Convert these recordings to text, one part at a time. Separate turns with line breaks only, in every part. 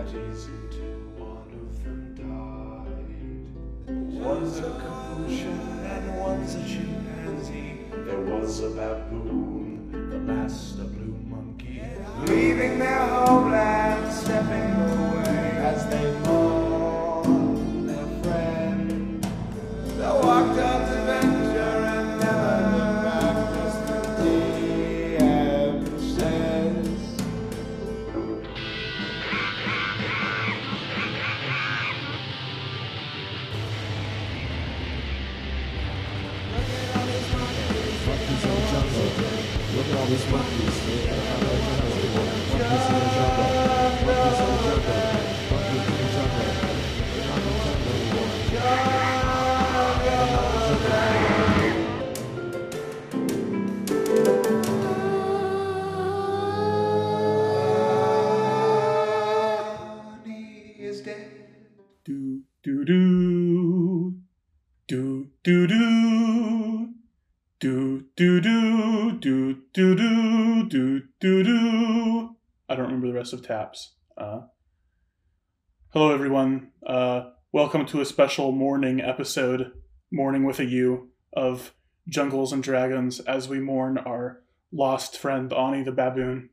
that is until one of them died. One's a capuchin and one's a chimpanzee. There was a baboon, the last a blue monkey, leaving their homeland, stepping away as they
don't remember the rest of taps. Uh, hello, everyone. Uh, welcome to a special morning episode, morning with a U of Jungles and Dragons, as we mourn our lost friend Ani the baboon.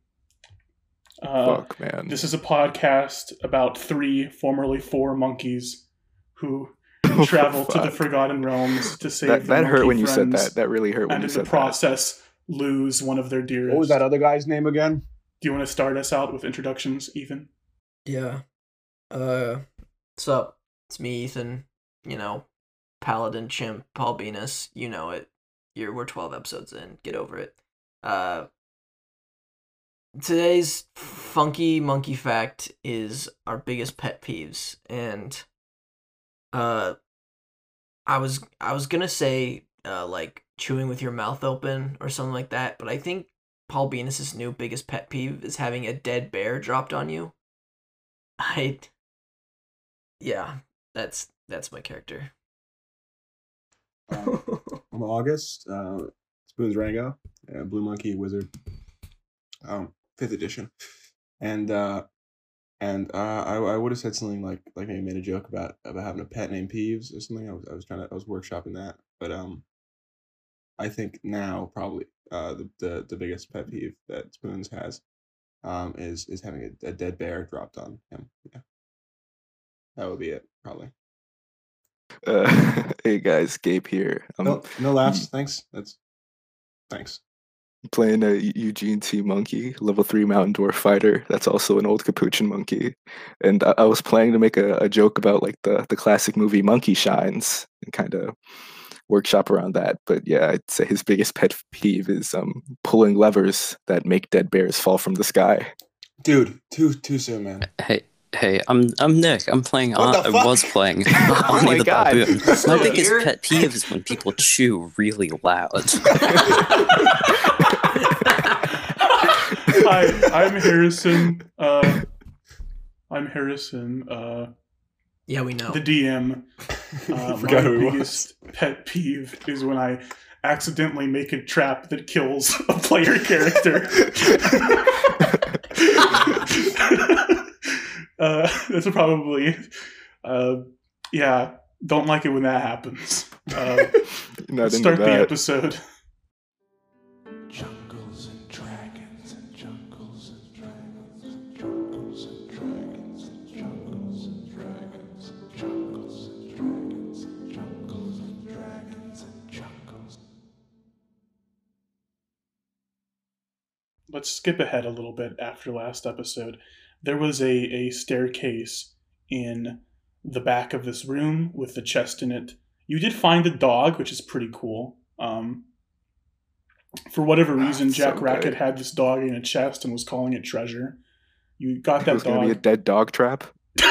Uh,
Fuck, man.
this is a podcast about three, formerly four monkeys who
Oh,
travel to the. Forgotten Realms to save
that that hurt when you said that. That really hurt when you said that.
and in the
said
process lose one of their dearest.
What was that other guy's name again?
Do you want to start us out with introductions, Ethan?
Yeah. Uh, what's up? It's me, Ethan. You know, Paladin, Chimp, Paul Venus. You know it. You're we're twelve episodes in. Get over it. Uh, today's funky monkey fact is our biggest pet peeves, and uh, I was I was gonna say uh like chewing with your mouth open or something like that, but I think Paul Venus's new biggest pet peeve is having a dead bear dropped on you. I Yeah, that's that's my character.
Um, I'm August. Uh, Spoons Rango, uh, Blue Monkey Wizard, um, fifth edition, and uh, and uh, I, I would have said something like like maybe made a joke about about having a pet named Peeves or something. I was I was trying to I was workshopping that, but um, I think now probably uh the the, the biggest pet peeve that Spoons has, um, is is having a, a dead bear dropped on him. Yeah, that would be it probably.
Uh, hey guys, Gabe here. I'm
No, no laughs. Thanks. That's thanks.
playing a Eugene T monkey, level three mountain dwarf fighter. That's also an old capuchin monkey. And I, I was planning to make a, a joke about like the the classic movie Monkey Shines and kind of workshop around that. But yeah, I'd say his biggest pet peeve is um pulling levers that make dead bears fall from the sky.
Dude, too too soon, man.
Hey, hey, I'm I'm Nick. I'm playing.
What
On, I was playing
Oh my
the
God.
baboon. My
Still
biggest
here?
pet peeve is when people chew really loud.
Hi, I'm Harrison. Uh, I'm Harrison. Uh,
yeah, we know.
the DM. Uh, my biggest pet peeve is when I accidentally make a trap that kills a player character. uh, that's probably, uh, yeah. Don't like it when that happens. Uh, start the episode. Let's skip ahead a little bit after last episode. There was a, a staircase in the back of this room with the chest in it. You did find a dog, which is pretty cool. Um, for whatever
Ah,
reason,
it's
Jack
so
Racket
good.
had this dog in a chest and was calling it treasure. You got
It
that
was gonna be a dead dog trap.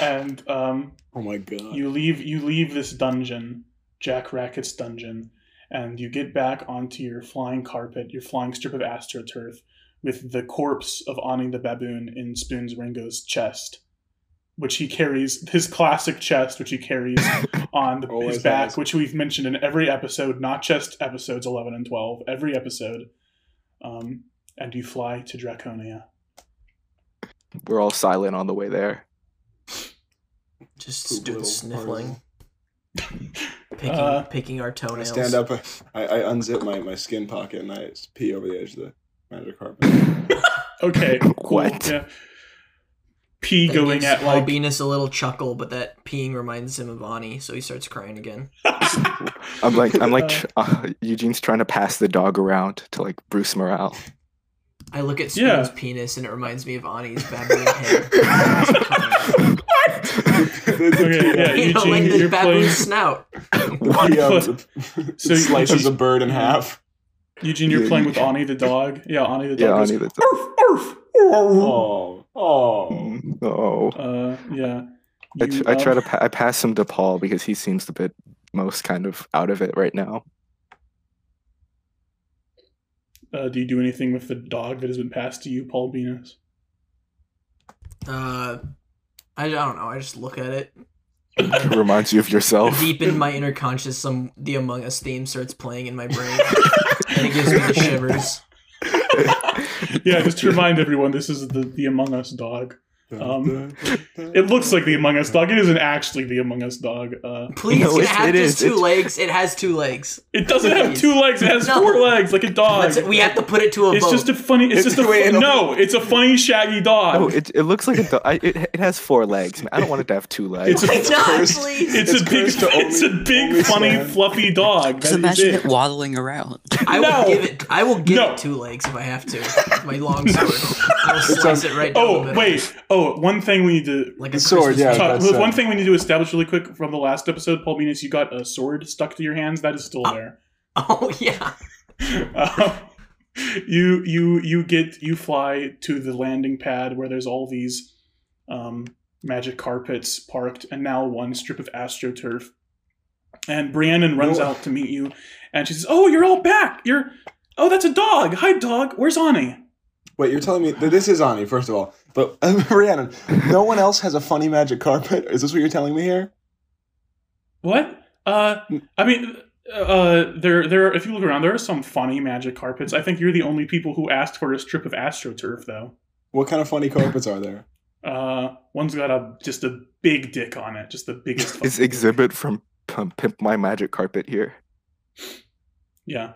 and um,
Oh my god.
you leave you leave this dungeon, Jack Racket's dungeon, and you get back onto your flying carpet, your flying strip of astroturf, with the corpse of Ani the baboon in Spoons Ringo's chest, which he carries his classic chest, which he carries on the, his back,
has.
which we've mentioned in every episode, not just episodes eleven and twelve, every episode. Um, and you fly to Draconia.
we're all silent on the way there.
Just
Poop
stood sniffling, picking
Uh,
picking our
I
toenails.
stand up. I, I unzip my, my skin pocket and I pee over the edge of the magic carpet.
Okay. Cool.
What?
Yeah. Pee
That
going
gives
at like
Albinus a little chuckle, but that peeing reminds him of Ani, so he starts crying again.
I'm like I'm like uh, Eugene's trying to pass the dog around to like Bruce Morale.
I look at
Yeah.
Penis and it reminds me of Ani's baboon head. What?
okay, yeah,
you know, like the baboon
playing-
snout.
He, um,
So-
slices a bird in half.
Eugene, you're
Yeah,
playing
you-
with Ani the dog. Yeah, Ani the dog.
Yeah,
goes,
Ani the dog.
"Arf, arf, arf."
Oh, oh.
Oh,
Uh, yeah.
I,
You,
tr- I try
um,
to pa- I pass him to Paul because he seems the bit most kind of out of it right now.
Uh, do you do anything with the dog that has been passed to you, Paul Venus?
Uh, I, I don't know. I just look at it.
It reminds you of yourself.
Deep in my inner conscious, some the Among Us theme starts playing in my brain, and it gives me the shivers.
Yeah, just to remind everyone, this is the the Among Us dog. Um, It looks like the Among Us dog. It isn't actually the Among Us dog. Uh,
Please,
No,
can it
it's-
have
it
just
is.
two
It's-
legs? It has two legs.
it doesn't have two legs. It has
No.
four legs, like a dog.
Let's, we have to put it to a
It's
vote.
just a funny. It's
It's-
just a
wait, no.
no. It's a funny shaggy dog.
Oh, it, it looks like a dog. It, it has four legs. man. I don't want it to have two legs.
It's a-
Why not,
cursed.
please?
it's,
it's
a big.
cursed to
It's a big, funny,
stand.
fluffy dog.
Just
That is
imagine
it.
it waddling around.
I will give it. I will give
No.
it two legs if I have to. My long sword. I will slice it right
Oh wait. Oh, one thing we need to
like a
sword,
Christmas
yeah.
talk.
that's, uh,
one thing we need to establish really quick from the last episode, Paul Venus, you got a sword stuck to your hands. That is still there.
Oh yeah.
Um, you you you get you fly to the landing pad where there's all these um, magic carpets parked, and now one strip of astroturf. And Rhiannon runs
No.
out to meet you, and she says, "Oh, you're all back. You're oh, that's a dog. Hi, dog. Where's Ani?"
Wait, you're telling me that this is Ani, first of all. But uh, Rhiannon, no one else has a funny magic carpet? Is this what you're telling me here?
What? Uh, I mean, uh, there, there. If you look around, there are some funny magic carpets. I think you're the only people who asked for a strip of astroturf, though.
What kind of funny carpets are there?
Uh, one's got a just a big dick on it, just the biggest.
Is
fucking-
exhibit from Pimp Pimp My Magic Carpet here?
Yeah.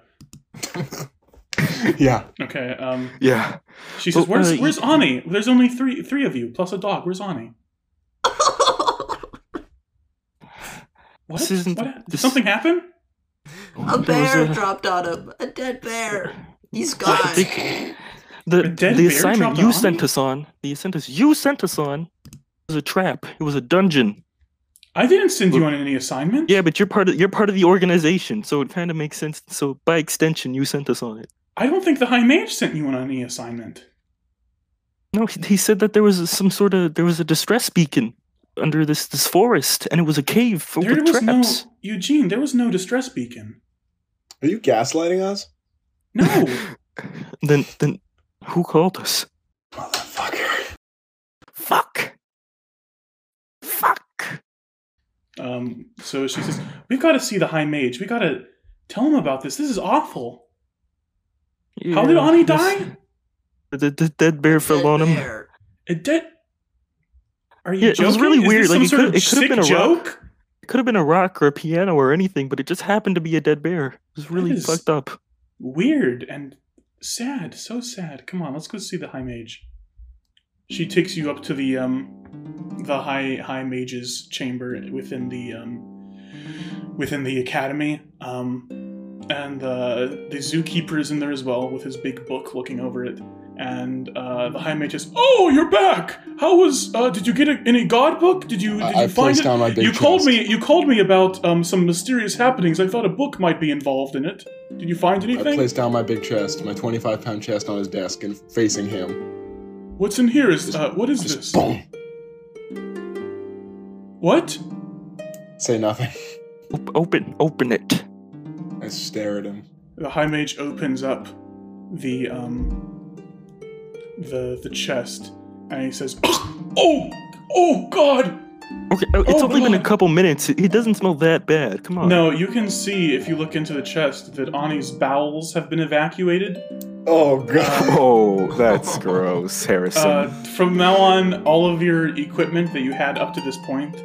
yeah.
Okay. Um,
Yeah.
she says,
Well,
"Where's
uh,
Where's Ani? There's only three three of you plus a dog. Where's Ani?" What?
This isn't-
what? Did
this-
something happen?
A bear
a-
dropped on him. A dead bear. He's gone.
think the
A dead
the assignment you
on
sent us on, the sent us you sent us on, was a trap. It was a dungeon.
I didn't send you on any assignment.
Yeah, but you're part of you're part of the organization, so it kind of makes sense. So by extension, you sent us on it.
I don't think the High Mage sent you on any assignment.
No, he, he said that there was some sort of there was a distress beacon under this this forest, and it was a cave filled
There
with
was
traps.
no Eugene. There was no distress beacon.
Are you gaslighting us?
No.
Then then who called us?
Motherfucker.
Fuck. Fuck.
Um, so she says, "We've got to see the High Mage. We got to tell him about this. This is awful. How did
Yeah,
Ani die?
The, the dead bear fell
Dead
on him.
bear.
A dead? Are you
Yeah, it was really
Is
weird, like, it could- it could have been a rock.
joke.
It could have been a rock or a piano or anything, but it just happened to be a dead bear. It was really fucked up.
Weird and sad. So sad. Come on, let's go see the High Mage. She takes you up to the um, the High High Mage's chamber within the um, within the academy. Um, and uh, the zookeeper is in there as well with his big book looking over it. And uh, the High Mage says, "Oh, you're back. How was? Uh, did you get a, any God book? Did you? Did
I,
you
I
find
placed
it?
down my big
you called me. You called me about um, some mysterious happenings. I thought a book might be involved in it. Did you find anything?
I placed down my big chest, my 25 pound chest on his desk and facing him.
What's in here? Is uh, what is this?
boom.
What?
Say nothing.
Open, open it.
I stare at him.
The High Mage opens up the um the the chest and he says, "Oh, oh God!"
Okay, uh, it's
Oh,
only been a couple minutes. It doesn't smell that bad. Come on.
No, you can see if you look into the chest that Ani's bowels have been evacuated,
Oh god.
Oh, that's gross, Harrison.
Uh, from now on, all of your equipment that you had up to this point,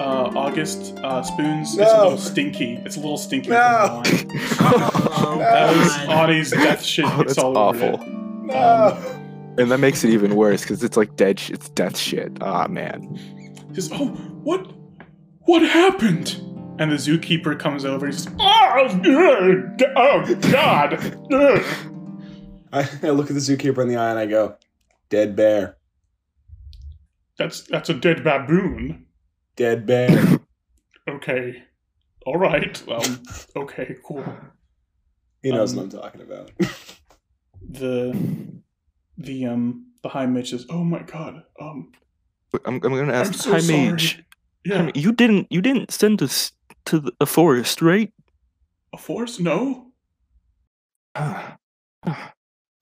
uh, August uh, spoons, it's a little stinky. It's a little stinky.
No.
From now.
Oh,
That was Audie's death shit.
Oh,
It's
that's
all over
awful.
it.
No.
and that makes it even worse because it's like dead. Sh- it's death shit. Ah man.
He says, "Oh, what, what happened?" And the zookeeper comes over. and He says, "Oh, ugh, oh God!"
I, I look at the zookeeper in the eye and I go, "Dead bear,
That's that's a dead baboon.
Dead bear."
Okay, all right. Um, okay, cool.
He knows
Um,
what I'm talking about.
The the um the high mage says, "Oh my God, um,
I'm, I'm gonna
I'm
ask
so
High
sorry."
Mage. High
Yeah,
Ma- You didn't. You didn't send us to the, a forest, right?
a forest? No.
Ah.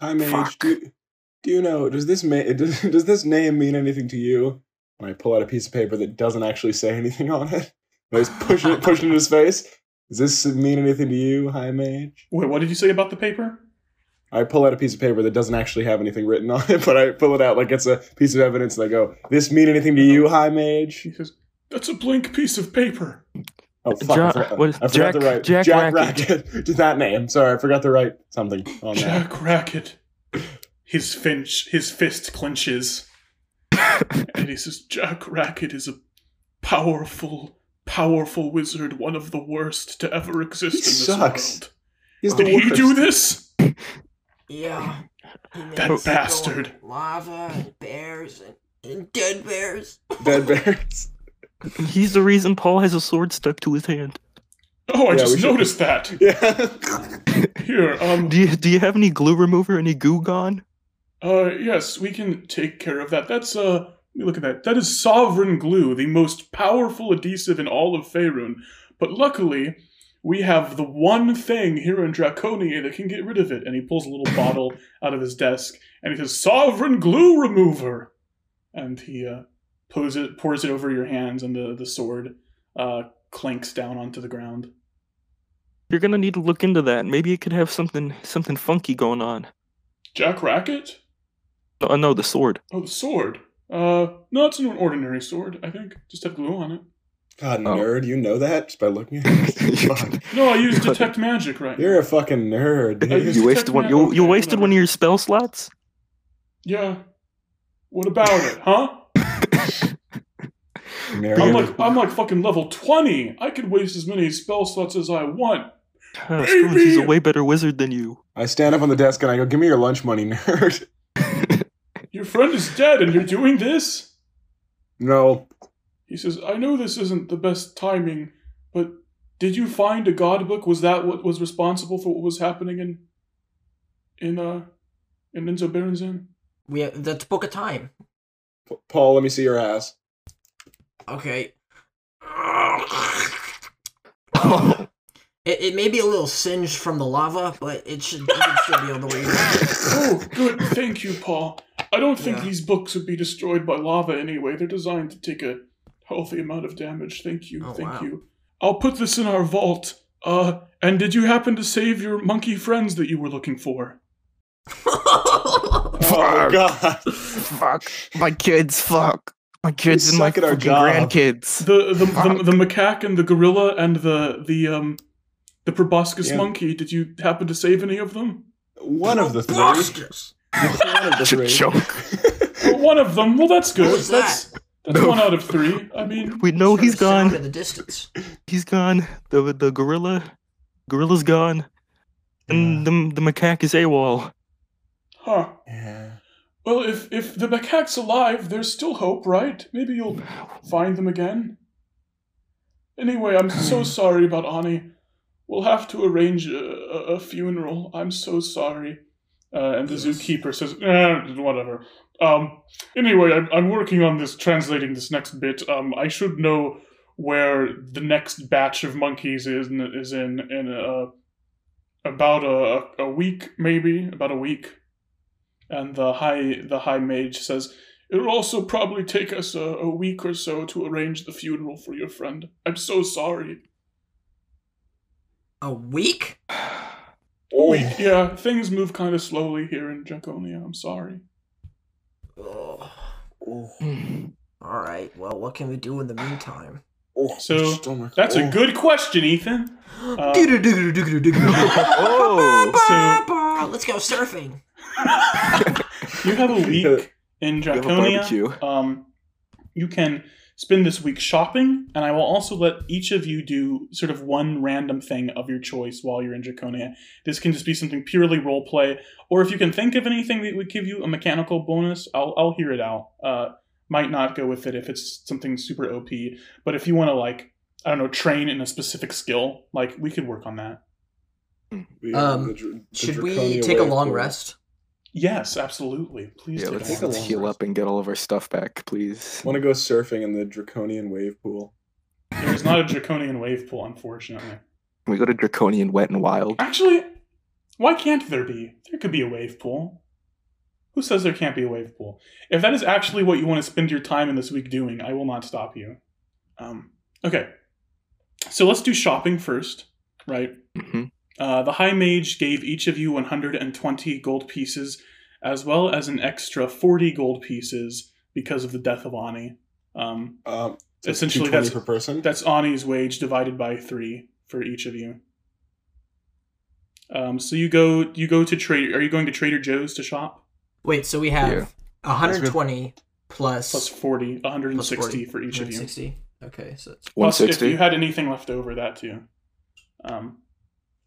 Hi, Mage. Do, do you know? Does this ma- does, does this name mean anything to you? And I pull out a piece of paper that doesn't actually say anything on it. I just push it, push it in his face. Does this mean anything to you, High Mage?
Wait, what did you say about the paper?
I pull out a piece of paper that doesn't actually have anything written on it, but I pull it out like it's a piece of evidence, and I go, "This mean anything to you, High Mage?"
He says, "That's a blank piece of paper."
Oh fuck!
Ja-
I, forgot,
what is-
I forgot
Jack-
to write
Jack Racket.
Racket. Just that name. Sorry, I forgot to write something on that.
Jack Racket. His finch, his fist clenches, and he says, "Jack Racket is a powerful, powerful wizard, one of the worst to ever exist
He
in this
sucks.
world.
He's the
Did he do this?
Yeah. He
That
us go in
bastard.
Lava and bears and, and dead bears.
Dead bears.
He's the reason Paul has a sword stuck to his hand.
Oh, I
Yeah,
just
we should-
noticed that.
Yeah.
Here, um,
Do you do you have any glue remover? Any goo gone?
Uh, yes, we can take care of that. That's uh, let me look at that. That is sovereign glue, the most powerful adhesive in all of Faerun. But luckily, we have the one thing here in Draconia that can get rid of it. And he pulls a little bottle out of his desk, and he says, "Sovereign glue remover," and he uh, pours it pours it over your hands, and the the sword uh clanks down onto the ground.
You're gonna need to look into that. Maybe it could have something something funky going on.
Jack Racket?
Oh no, the sword.
Oh, the sword. Uh, no, it's an ordinary sword. I think just have glue on it.
God,
Oh.
nerd, you know that just by looking at it?
No, I use detect magic right.
You're a fucking nerd.
I
dude.
used
You wasted one.
that-
You you
okay,
wasted one of your spell slots.
Yeah. What about it, huh?
Nerd.
I'm like I'm like fucking level twenty. I could waste as many spell slots as I want.
Uh, Spoons is a way better wizard than you.
I stand up on the desk and I go, "Give me your lunch money, nerd."
Your friend is dead, and you're doing this.
no,
He says, "I know this isn't the best timing, but did you find a god book? Was that what was responsible for what was happening in in uh in Enzo Berenzin?"
We have, that's book of time.
P- Paul, let me see your ass.
Okay. It, it may be a little singed from the lava, but it should, you should be able to read it.
Oh, good. Thank you, Paul. I don't think
Yeah.
these books would be destroyed by lava anyway. They're designed to take a healthy amount of damage. Thank you.
Oh,
thank
wow.
you. I'll put this in our vault. Uh, and did you happen to save your monkey friends that you were looking for?
Oh
Fuck.
God.
Fuck my kids. Fuck my kids and my
our
grandkids.
The the, the
Fuck.
the macaque and the gorilla and the the um the proboscis
Yeah.
monkey. Did you happen to save any of them?
One of the three.
Monsters.
One of the three.
Joke.
Well, one of them. Well, that's good.
was
That's that's
No.
one out of three. I mean,
We know he's gone.
in the distance.
He's gone. The the gorilla, gorilla's gone, and the the macaque is AWOL.
huh?
Yeah.
Well, if if the macaque's alive, there's still hope, right? Maybe you'll find them again. Anyway, I'm so sorry about Ani. We'll have to arrange a, a, a funeral. I'm so sorry. Uh, and the
Yes.
zookeeper says, eh, whatever. Um, anyway, I'm, I'm working on this, translating this next bit. Um, I should know where the next batch of monkeys is in, is in in uh, about a, a week, maybe about a week. And the high the high mage says, It'll also probably take us a, a week or so to arrange the funeral for your friend. I'm so sorry.
A week?
We, yeah, things move kind of slowly here in Draconia. I'm sorry.
Ugh.
Oh,
All right. Well, what can we do in the meantime?
oh,
So,
my stomach.
That's a
Oh.
good question, Ethan. Uh,
Oh,
Let's go surfing.
you have a week in
you have a
Draconia.
barbecue.
Um, you can spend this week shopping, and I will also let each of you do sort of one random thing of your choice while you're in Draconia. This can just be something purely role play, or if you can think of anything that would give you a mechanical bonus, I'll I'll hear it out. Uh, might not go with it if it's something super OP, but if you want to like I don't know train in a specific skill, like we could work on that.
The,
Um,
the the
Should we take a long
pool.
rest?
Yes, absolutely. Please
Yeah,
take
let's,
a
take a
long
let's heal
rest.
up and get all of our stuff back, please.
Want to go surfing in the draconian wave pool?
There's not a draconian wave pool, unfortunately.
Can we go to Draconian Wet and Wild?
Actually, why can't there be? There could be a wave pool. Who says there can't be a wave pool? If that is actually what you want to spend your time in this week doing, I will not stop you. Um, okay, so let's do shopping first, right?
hmm
Uh, the High Mage gave each of you 120 gold pieces, as well as an extra 40 gold pieces because of the death of Ani. Um,
Um, so
Essentially, that's-
per person.
that's Ani's wage divided by three for each of you. Um, so you go you go to trade. Are you going to Trader Joe's to shop?
Wait, so we have
Yeah.
120 plus
Plus 40, 160
plus 40,
for each of you.
160. Okay, so it's
Plus, if you had anything left over, that too. Um,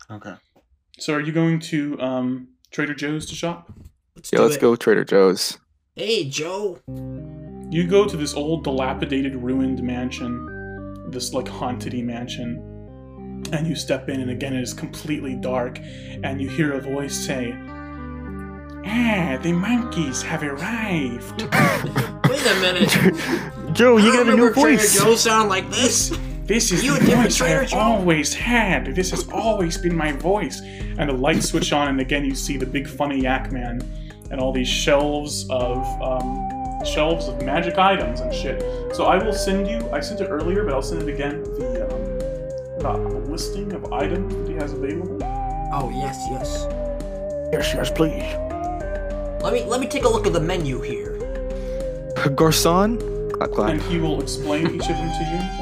okay.
so are you going to um, Trader Joe's to shop?
let's
Yeah,
do
let's
it.
go Trader Joe's.
Hey, Joe.
You go to this old, dilapidated, ruined mansion, this like haunted mansion, and you step in, and again it is completely dark, and you hear a voice say, Ah, the monkeys have arrived.
Wait a minute.
Joe,
I don't remember Trader Joe sound like this.
This is
You
the voice I have always had. This has always been my voice. And the lights switch on, and again you see the big funny Yak Man, and all these shelves of um, shelves of magic items and shit. So I will send you. I sent it earlier, but I'll send it again. The um, the listing of items that he has available.
Oh yes, yes.
Yes, yes, please.
Let me let me take a look at the menu here.
Garcon? Clap, clap.
and he will explain each of them to you.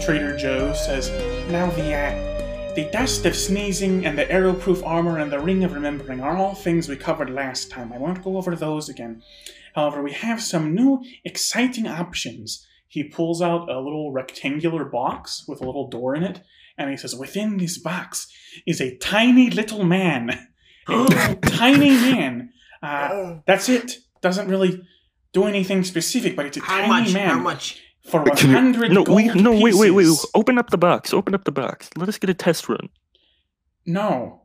Trader Joe says, "Now the uh, the dust of sneezing and the arrow-proof armor and the ring of remembering are all things we covered last time. I won't go over those again. However, we have some new exciting options." He pulls out a little rectangular box with a little door in it, and he says, "Within this box is a tiny little man, a little tiny man. Uh,
Oh,
that's it. Doesn't really." Do anything specific, but it's a
how
tiny
much?
man
How much?
For
Can
100
No,
gold
we, no, wait, wait, wait. Open up the box. Open up the box. Let us get a test run.
No.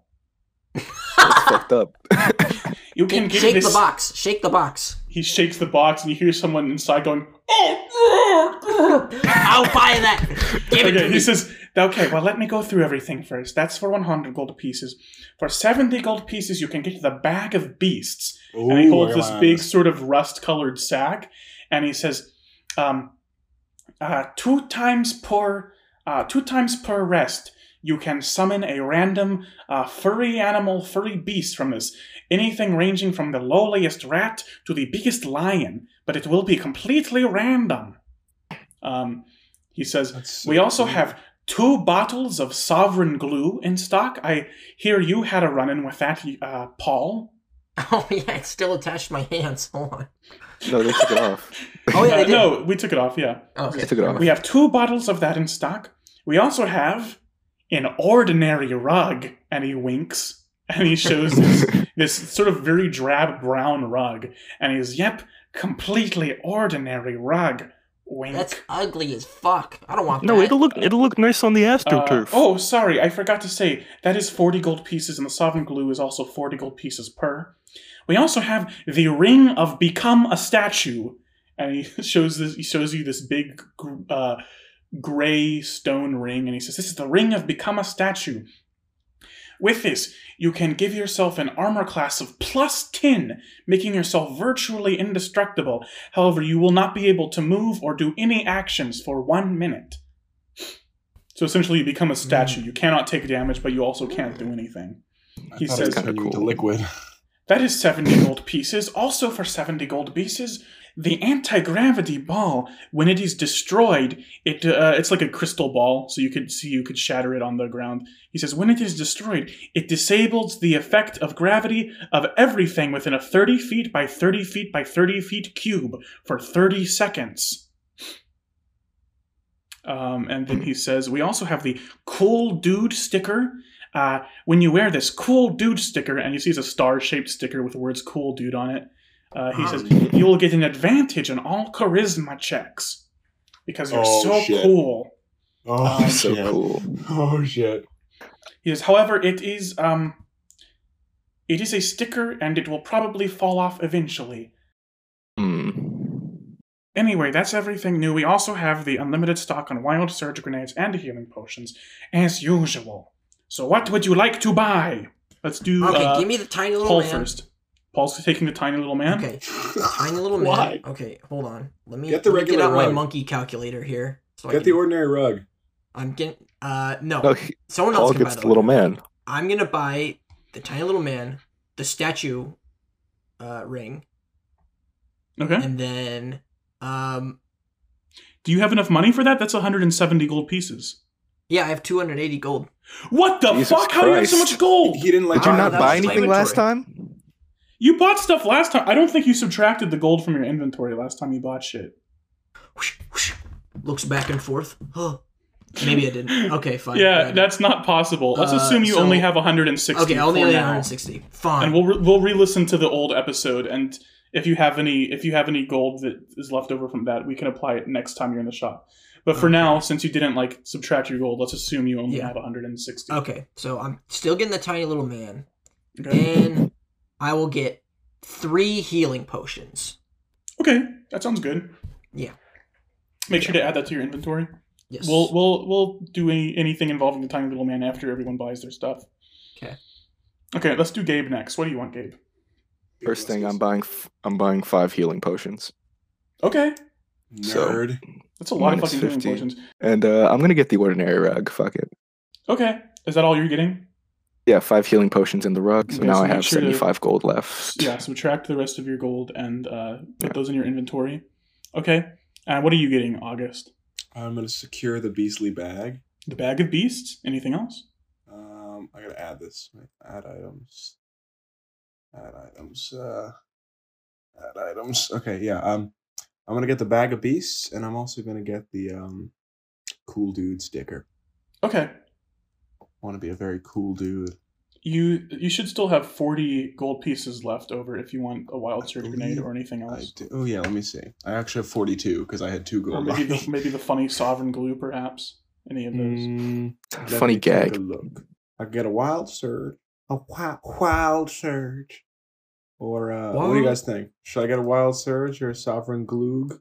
That's fucked up.
You can get
Shake
this.
the box. Shake the box.
He shakes the box, and you hear someone inside going, "Oh!"
I'll buy that. Give it to
okay,
me.
he says, "Okay, well, let me go through everything first. That's for 100 gold pieces. For 70 gold pieces, you can get the bag of beasts." and he holds this
got
big, sort of rust-colored sack, and he says, um, uh, two times per, uh, two times per rest." You can summon a random uh, furry animal, furry beast from this. Anything ranging from the lowliest rat to the biggest lion, but it will be completely random. Um, he says,
so
We also
cool.
have two bottles of sovereign glue in stock. I hear you had a run in with that, uh, Paul.
Oh yeah, it's still attached to my hands. Hold on.
No, they took it off.
Oh yeah,
Uh,
they did.
no, we took it off, yeah.
Oh, okay.
They took it off.
We have two bottles of that in stock. We also have an ordinary rug, and he winks, and he shows this, this sort of very drab brown rug, and he's, yep, completely ordinary rug. Wink.
That's ugly as fuck. I don't want
No,
that.
No, it'll look it'll look nice on the
Uh,
astroturf.
oh, sorry, I forgot to say that is 40 gold pieces, and the sovereign glue is also 40 gold pieces per. We also have the ring of become a statue, and he shows this. He shows you this big, uh, gray stone ring, and he says, "This is the ring of become a statue." With this, you can give yourself an armor class of plus 10, making yourself virtually indestructible. However, you will not be able to move or do any actions for one minute. So essentially, you become a statue. You cannot take damage, but you also can't do anything.
I
He says-
it
Kinda
into
cool.
liquid.
That is 70 gold pieces. Also, for 70 gold pieces, the anti gravity ball, when it is destroyed, it uh, it's like a crystal ball, so you could see you could shatter it on the ground. He says, when it is destroyed, it disables the effect of gravity of everything within a 30 feet by 30 feet by 30 feet cube for 30 seconds. Um, and then he says, we also have the cool dude sticker. Uh, when you wear this cool dude sticker, and you see it's a star shaped sticker with the words cool dude on it, uh, he
Ah.
says, you will get an advantage on all charisma checks because you're
Oh,
so
shit.
cool.
Oh,
Um,
so
shit.
cool.
Oh shit.
He says, however, it is um, it is a sticker, and it will probably fall off eventually.
Hmm.
Anyway, that's everything new. We also have the unlimited stock on wild surge grenades and healing potions, as usual. So, what would you like to buy? Let's do
Okay,
uh,
give me the tiny little
Paul
man.
first. Paul's taking the tiny little man.
Okay, tiny little man.
Why?
Okay, hold on. Let me
Get the
let me get
regular
out my monkey calculator here. So I
Get
can,
the ordinary rug.
I'm getting. Uh, no.
No, he,
Someone else
Paul
can buy
gets
the
the little
ordinary.
man.
I'm gonna buy the tiny little man, the statue, uh, ring,
Okay.
and then um,
Do you have enough money for that? That's 170 gold pieces.
Yeah, I have 280 gold.
What the
Jesus
fuck? How do you have so much gold?
He didn't like.
Did you not buy
was my
anything last time?
You bought stuff last time. I don't think you subtracted the gold from your inventory last time you bought shit.
Whoosh, whoosh. Looks back and forth. Huh. Maybe I didn't. Okay, fine.
yeah,
I
that's not possible. Let's
Uh,
assume you
so-
only have 160
okay. Only 160. Fine.
and we'll re- we'll re-listen to the old episode and if you have any if you have any gold that is left over from that we can apply it next time you're in the shop but for
Okay.
now since you didn't like subtract your gold let's assume you only
Yeah.
have 160
okay, so I'm still getting the tiny little man.
okay.
and I will get three healing potions.
okay that sounds good
Yeah.
make sure to add that to your inventory
Yes.
we'll we'll we'll do any, anything involving the tiny little man after everyone buys their stuff
Okay.
okay let's do gabe next what do you want gabe
First thing, I'm buying. F- I'm buying five healing potions,
okay
So-
Nerd.
That's a lot of
Minus
fucking healing
50.
potions
and uh, I'm gonna get the ordinary rug. Fuck it.
okay is that all you're getting
Yeah, five healing potions in the rug. So
Okay,
now
so
I have
sure to-
75 gold left.
yeah subtract the rest of your gold and uh, put
Yeah.
those in your inventory okay and what are you getting august
I'm gonna secure the beastly bag.
the bag of beasts anything else
Um, I gotta add this. Add items. Add items. Uh, add items. Okay, yeah. Um, I'm gonna get the bag of beasts, and I'm also gonna get the um, cool dude sticker.
okay
Want to be a very cool dude.
you you should still have 40 gold pieces left over if you want a wild surge grenade or anything
I
else
do, oh yeah, let me see. I actually have 42 because I had two
or
gold.
maybe the, maybe the funny sovereign glue perhaps any of those
Mm,
Funny
me
gag.
look. I get a wild surge. A wild, wild surge. Or uh, what do you guys think? Should I get a wild surge or a sovereign gloog?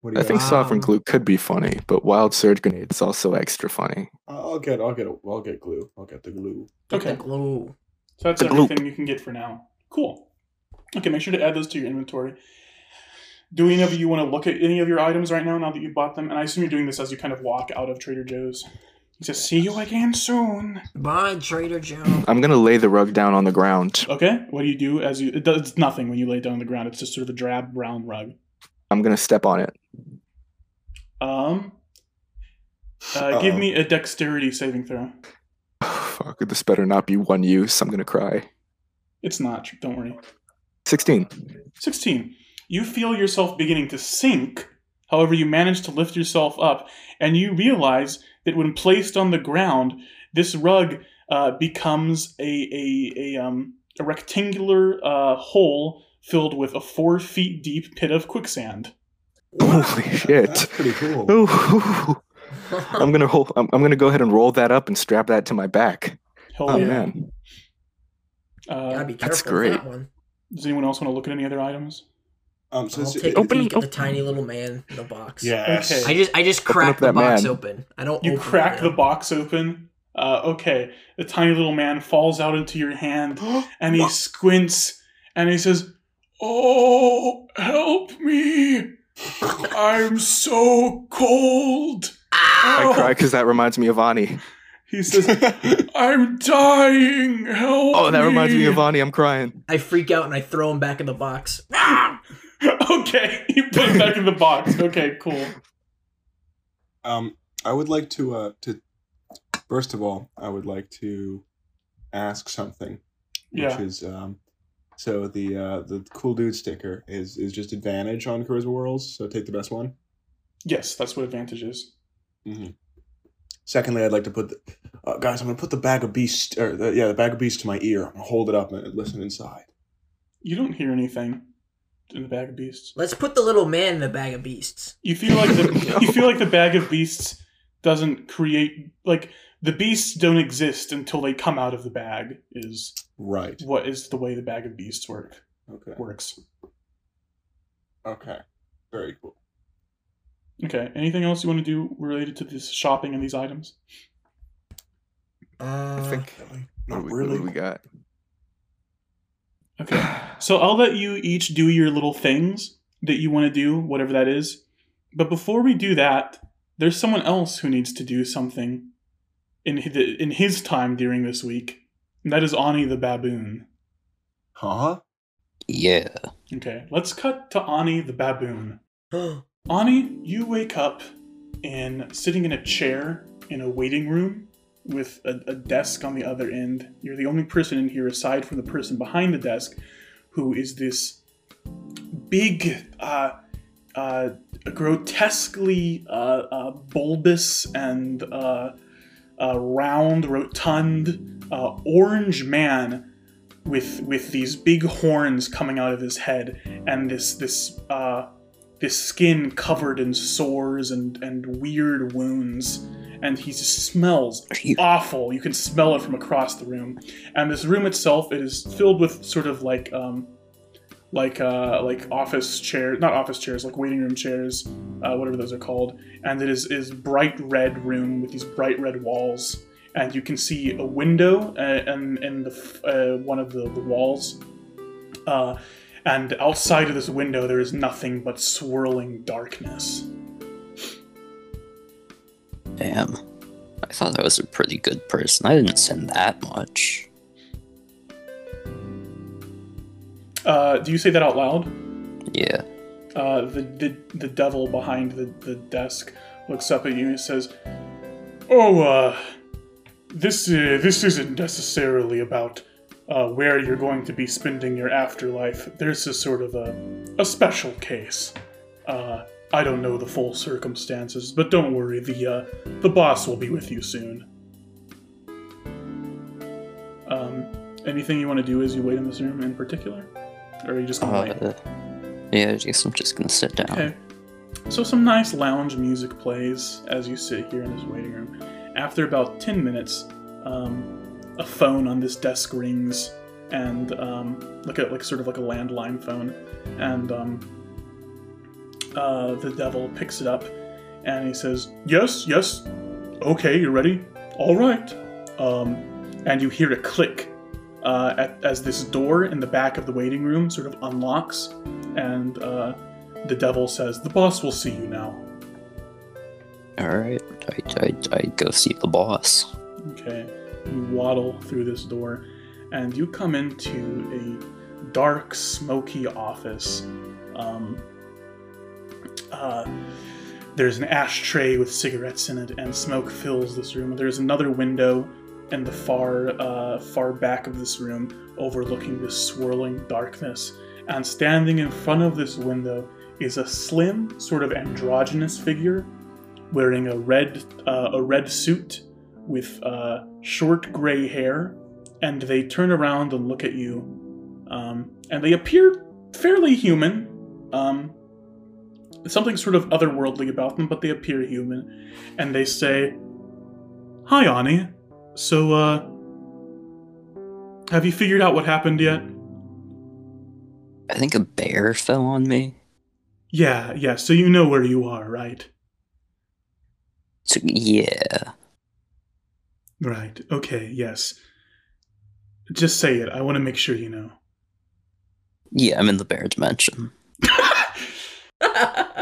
What do
I
you
think
guys-
sovereign
Um,
glue could be funny, but wild surge grenade is also extra funny.
I'll get, I'll get, a, I'll get glue. I'll get the glue.
okay
The glow.
so that's
The gloop.
everything you can get for now cool okay make sure to add those to your inventory do any of you want to look at any of your items right now now that you bought them and i assume you're doing this as you kind of walk out of trader joe's he says see you again soon
Bye, Trader Joe.
I'm gonna lay the rug down on the ground.
Okay, what do you do as you? It does it's nothing when you lay it down on the ground. It's just sort of a drab brown rug.
I'm gonna step on it.
Um, uh, give me a dexterity saving throw.
Fuck, this better not be one use. I'm gonna cry.
It's not. Don't worry.
16.
Sixteen. You feel yourself beginning to sink. However, you manage to lift yourself up, and you realize that when placed on the ground, this rug uh, becomes a a a um a rectangular uh, hole filled with a four feet deep pit of quicksand.
Holy
That's
shit.
pretty cool.
Ooh, I'm gonna hold, I'm, I'm gonna go ahead and roll that up and strap that to my back.
Hell
Oh
yeah.
man,
Uh,
Gotta be careful
That's great.
that one.
Does anyone else want to look at any other items?
Um, so
I'll
it's-
take
it-
a
Open-
the
open-
tiny little man in the box.
Yes.
Okay.
I just I just crack the box
man.
open. I don't.
You
open
crack the box open. Uh, okay, the tiny little man falls out into your hand, and he squints, and he says, "Oh, help me! I'm so cold."
I
Oh.
cry because that reminds me of Ani.
He says, "I'm dying. Help
Oh, that reminds me
me
of Ani. I'm crying.
I freak out and I throw him back in the box.
okay, you put it back in the box. Okay, cool.
Um, I would like to uh to first of all, I would like to ask something, which
Yeah.
is um, so the uh the cool dude sticker is is just advantage on charisma whirls. So take the best one.
Yes, that's what advantage is.
Mm-hmm. Secondly, I'd like to put the uh, guys. I'm gonna put the bag of beast or the, yeah, the bag of beast to my ear. I'm gonna hold it up and listen inside.
You don't hear anything in the bag of beasts.
Let's put the little man in the bag of beasts.
You feel like the you feel like the bag of beasts doesn't create like the beasts don't exist until they come out of the bag. Is
Right.
what is the way the bag of beasts work
Okay.
works.
Okay. Very cool.
Okay. Anything else you want to do related to this shopping and these items?
Uh,
I think. What
Not
do we, what
really.
we got?
Okay. So I'll let you each do your little things that you want to do, whatever that is. But before we do that, there's someone else who needs to do something in his, in his time during this week. And that is Ani the baboon.
Huh?
Yeah.
Okay, let's cut to Ani the baboon. Ani, you wake up and sitting in a chair in a waiting room with a, a desk on the other end. You're the only person in here aside from the person behind the desk, who is this big, uh, uh, grotesquely uh, uh, bulbous and uh, uh, round, rotund, orange man with with these big horns coming out of his head and this this uh, this skin covered in sores and and weird wounds and he just smells awful. You can smell it from across the room. And this room itself it is filled with sort of like um like uh like office chairs not office chairs like waiting room chairs uh, whatever those are called. And it is is bright red room with these bright red walls. And you can see a window uh, in, in the f- uh, one of the, the walls. Uh, and outside of this window there is nothing but swirling darkness
Damn. I thought I was a pretty good person. I didn't send that much.
uh, do you say that out loud
Yeah.
uh, the, the the devil behind the, the desk looks up at you and says, "Oh, uh, this uh, this isn't necessarily about uh, where you're going to be spending your afterlife. There's a sort of a a special case. Uh, I don't know the full circumstances, but don't worry. The uh, the boss will be with you soon. Um, anything you want to do as you wait in this room in particular, or are you just gonna wait?
Uh, yeah, I guess I'm just gonna sit down.
Okay. So some nice lounge music plays as you sit here in this waiting room. After about ten minutes, um, a phone on this desk rings, and um, like a like sort of like a landline phone, and um, uh, the devil picks it up, and he says, "Yes, yes, okay, you're ready? All right." Um, and you hear a click uh, at, as this door in the back of the waiting room sort of unlocks, and uh, the devil says, "The boss will see you now."
Alright, I, I, I go see the boss.
Okay, you waddle through this door, and you come into a dark, smoky office. Um, uh, there's an ashtray with cigarettes in it, and smoke fills this room. There's another window in the far, uh, far back of this room, overlooking this swirling darkness. And standing in front of this window is a slim, sort of androgynous figure, wearing a red, uh, a red suit with uh, short gray hair, and they turn around and look at you, um, and they appear fairly human. Um, something sort of otherworldly about them, but they appear human, and they say, "Hi, Ani. So, uh, have you figured out what happened yet?"
I think a bear fell on me.
Yeah, yeah. So you know where you are, right?
So, yeah.
Right. Okay. Yes. Just say it. I want to make sure you know.
Yeah, I'm in the bear dimension.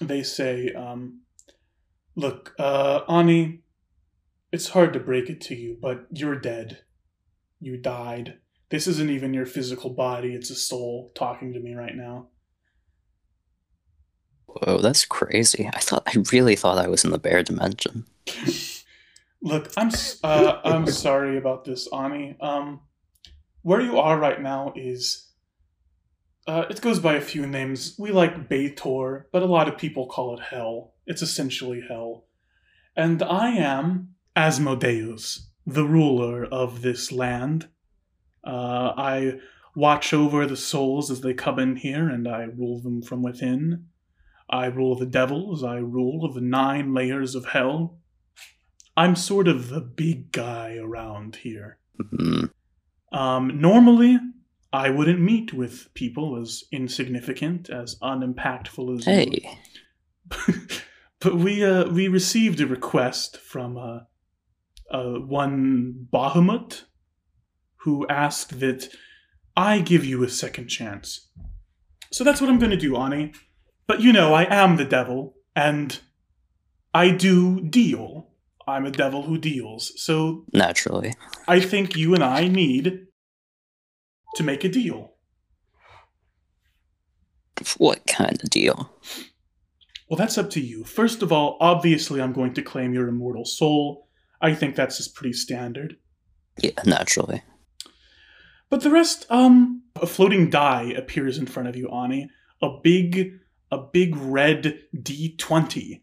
they say, um, "Look, uh, Ani, it's hard to break it to you, but you're dead. You died. This isn't even your physical body, it's a soul talking to me right now.
Whoa, that's crazy. I thought I really thought I was in the bear dimension.
Look, I'm uh, I'm sorry about this, Ani. Um, where you are right now is uh, it goes by a few names. We like Baator, but a lot of people call it Hell. It's essentially Hell, and I am Asmodeus, the ruler of this land. Uh, I watch over the souls as they come in here, and I rule them from within. I rule the devils. I rule the nine layers of hell. I'm sort of the big guy around here.
Hmm.
Um, normally, I wouldn't meet with people as insignificant, as unimpactful as you.
Hey,
but we uh, we received a request from uh, uh, one Bahamut who asked that I give you a second chance. So that's what I'm going to do, Ani. But you know, I am the devil, and I do deal. I'm a devil who deals. So
naturally.
I think you and I need to make a deal.
What kind of deal?
Well, that's up to you. First of all, obviously, I'm going to claim your immortal soul. I think that's just pretty standard.
Yeah, naturally.
But the rest, um, a floating die appears in front of you, Ani. A big, a big red D20.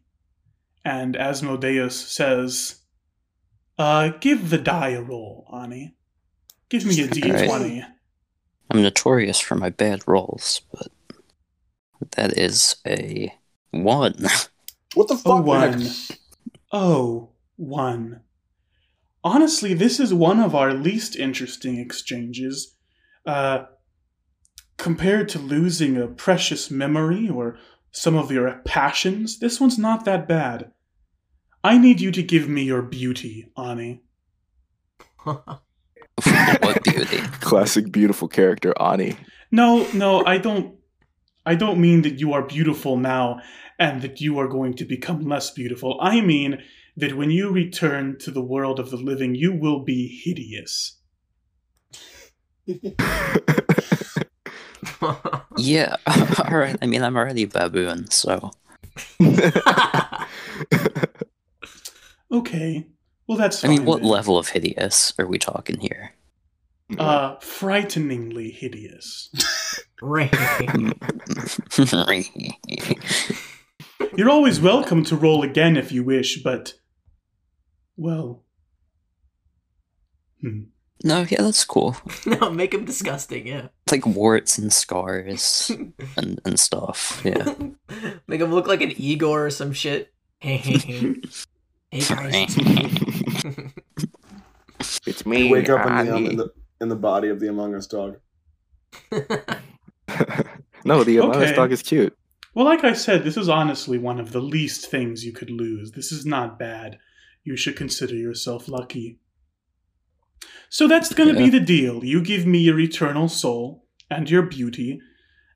And Asmodeus says, uh, give the die a roll, Ani. Give me a D20.
I'm notorious for my bad rolls, but that is a one.
What the fuck?
Oh, one. Oh, one. Honestly, this is one of our least interesting exchanges. Uh, compared to losing a precious memory or some of your passions, this one's not that bad. I need you to give me your beauty, Ani.
what beauty.
Classic beautiful character, Ani.
No, no, I don't. I don't mean that you are beautiful now and that you are going to become less beautiful. I mean that when you return to the world of the living, you will be hideous.
Yeah, alright. I mean, I'm already a baboon, so.
Okay, well that's.
I mean, what
then.
level of hideous are we talking here?
Uh, frighteningly hideous.
Ring.
You're always welcome to roll again if you wish, but well, hmm.
no, yeah, that's cool.
no, make him disgusting. Yeah.
It's Like warts and scars and, and stuff. Yeah.
make him look like an Igor or some shit. Hey, guys.
it's
You
me.
wake up in the, um, in the in the body of the Among Us dog.
no, the Among Us dog is cute.
Well, like I said, this is honestly one of the least things you could lose. This is not bad. You should consider yourself lucky. So that's going to be the deal. You give me your eternal soul and your beauty,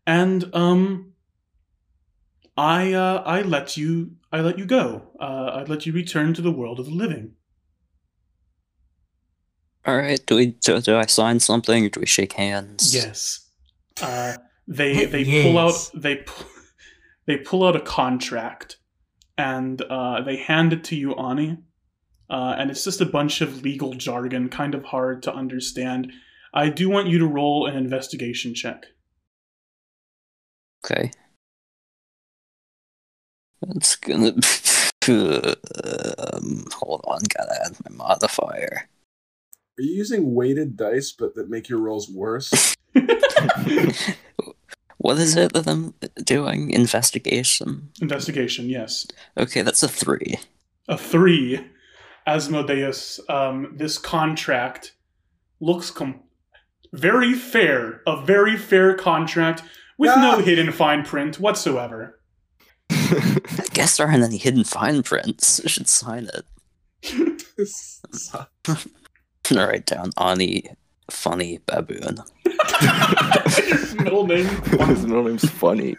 and um, I uh, I let you I let you go. Uh, I let you return to the world of the living.
Alright, do we do, do I sign something or do we shake hands?
Yes. Uh, they they pull out they pu- they pull out a contract and uh, they hand it to you, Ani. Uh, and it's just a bunch of legal jargon, kind of hard to understand. I do want you to roll an investigation check.
Okay. That's gonna. um, hold on, gotta add my modifier.
Are you using weighted dice, but that make your rolls worse?
What is it that I'm doing? Investigation?
investigation, yes.
Okay, that's a three.
A three. Asmodeus, um, this contract looks com- very fair. A very fair contract with no
Ah!
hidden fine print whatsoever.
I guess there aren't any hidden fine prints. I should sign it. I'll write down Ani Funny Baboon.
His middle name.
His middle name's funny.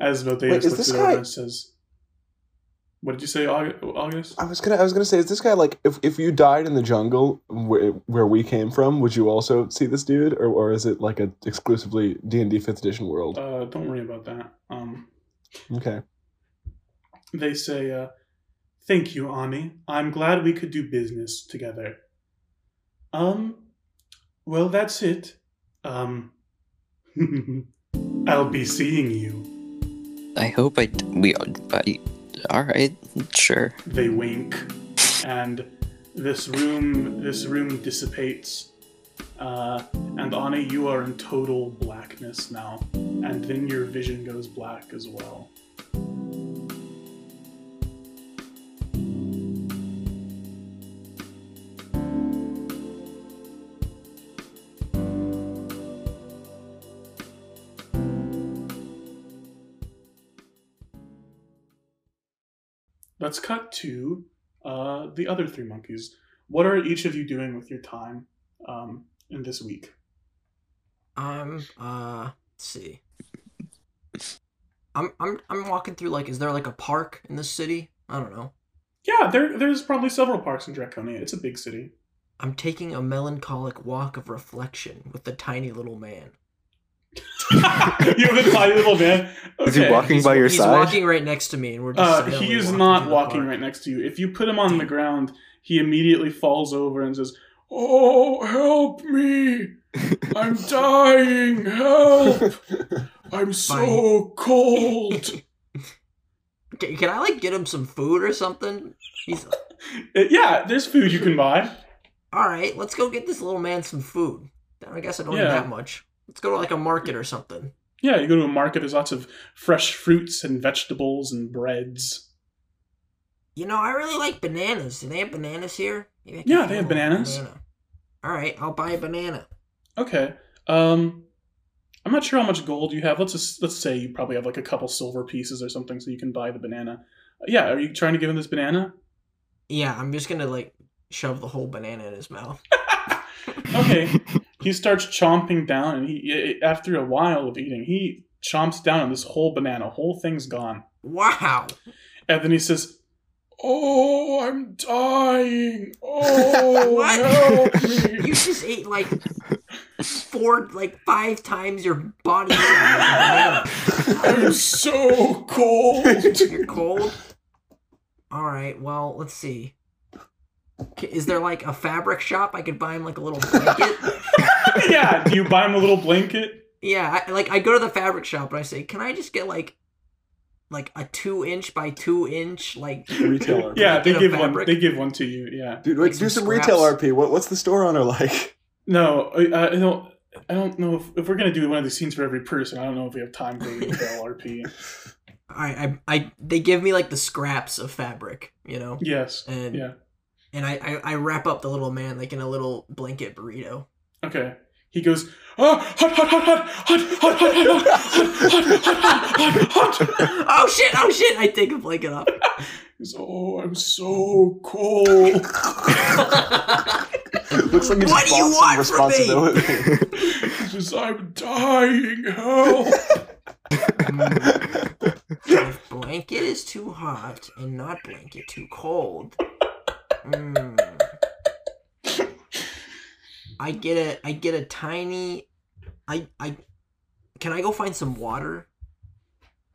Asmodeus
Wait, is
looks
this guy-
and says, What did you say, August?
I was gonna I was gonna say, is this guy like if, if you died in the jungle where, where we came from, would you also see this dude, or, or is it like a exclusively D and D fifth edition world?
Uh, don't worry about that. Um,
Okay.
they say, uh, "Thank you, Ani. I'm glad we could do business together." Um, well, that's it. Um, I'll be seeing you.
I hope I d- we I, all right, sure.
They wink, and this room, this room dissipates. Uh, and Ani, you are in total blackness now, and then your vision goes black as well. Let's cut to uh, the other three monkeys. What are each of you doing with your time um, in this week?
I'm uh let's see. I'm I'm I'm walking through like is there like a park in this city? I don't know.
Yeah, there there's probably several parks in Draconia. It's a big city.
I'm taking a melancholic walk of reflection with the tiny little man.
you have a tiny little man.
Is he walking
He's,
by your
he's
side?
He's walking right next to me and we're just
Uh, he is
walking
not walking right next to you. If you put him on the ground, he immediately falls over and says, "Oh, help me! I'm dying! Help! I'm so cold."
Can, can I like get him some food or something? He's
yeah, there's food you can buy.
all right. Let's go get this little man some food. I guess I don't
Yeah.
need that much. Let's go to like a market or something.
Yeah, you go to a market. There's lots of fresh fruits and vegetables and breads.
You know, I really like bananas. Do they have bananas here? Maybe I can
Yeah, they have bananas.
Banana. All right, I'll buy a banana.
Okay. Um, I'm not sure how much gold you have. Let's just let's say you probably have like a couple silver pieces or something, so you can buy the banana. Yeah, are you trying to give him this banana?
Yeah, I'm just gonna like shove the whole banana in his mouth.
Okay. he starts chomping down, and he after a while of eating, he chomps down on this whole banana. Whole thing's gone,
Wow.
and then he says, "Oh, I'm dying! Oh,
What?
help
You just ate like four, like five times your body weight of banana.
I'm so cold.
You're cold. All right. Well, let's see. K- Is there like a fabric shop I could buy him like a little blanket?
yeah. Do you buy him a little blanket?
yeah, I, like I go to the fabric shop and I say, "Can I just get like, like a two inch by two inch like
Retail RP.
Yeah, they
a
give one. They give one to you. Yeah.
Dude,
Like
wait, do
some
some retail. RP. What what's the store owner like?
No, I, I don't. I don't know if, if we're gonna do one of these scenes for every person. I don't know if we have time for retail RP.
I, I, I, they give me like the scraps of fabric, you know,
Yes.
and
Yeah.
and I, I, I wrap up the little man like in a little blanket burrito.
Okay. He goes, oh, hot, hot, hot, hot, hot, hot, hot, hot, hot, hot, hot, hot, hot.
Oh shit! Oh shit! I take a blanket off.
He goes, oh, I'm so cold.
Looks like he just
What do you want from me?
responsibility.
He says, I'm dying. Help.
if blanket is too hot and not blanket too cold, mm, I get a I get a tiny. I I can I go find some water?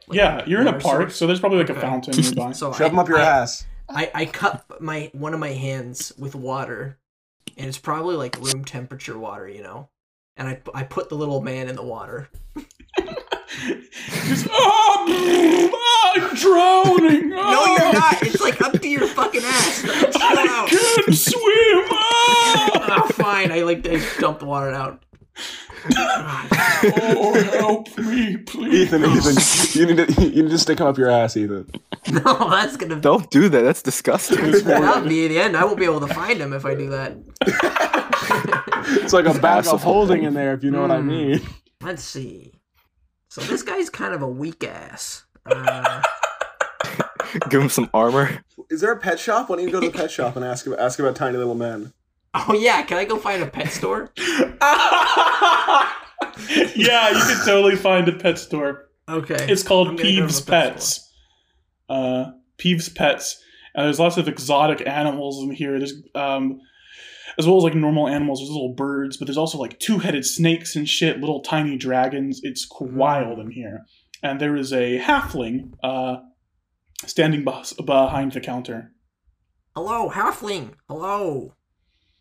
Like
Yeah, you're in a park,
source?
so there's probably like a
Okay.
fountain nearby.
So
Shove
I,
him up your
I,
ass.
I, I cut my one of my hands with water, and it's probably like room temperature water, you know. And I I put the little man in the water.
He's, oh, I'm drowning.
No,
Oh,
you're not. It's like up to your fucking ass. Chill
I
out.
can't swim. Ah!
Oh, fine. I like to dump the water out.
Oh, help me, please.
Ethan, Ethan, you need to you need to stick him up your ass, Ethan.
No, that's gonna.
Don't do that. That's disgusting.
That'll be the end. I won't be able to find him if I do that.
It's like a bag of holding in there, if you know what I
Mm.
mean.
Let's see. So this guy's kind of a weak ass. Uh,
Give him some armor.
Is there a pet shop? Why don't you go to the pet shop and ask about, ask about tiny little men?
oh yeah, can I go find a pet store?
yeah, you can totally find a pet store.
Okay.
It's called
I'm gonna go to
Peeves
the pet
Pets. Uh, Peeves pets. And there's lots of exotic animals in here. There's um, as well as like normal animals. There's little birds, but there's also like two-headed snakes and shit, little tiny dragons. It's wild in here. And there is a halfling uh, standing beh- behind the counter.
Hello, halfling. Hello.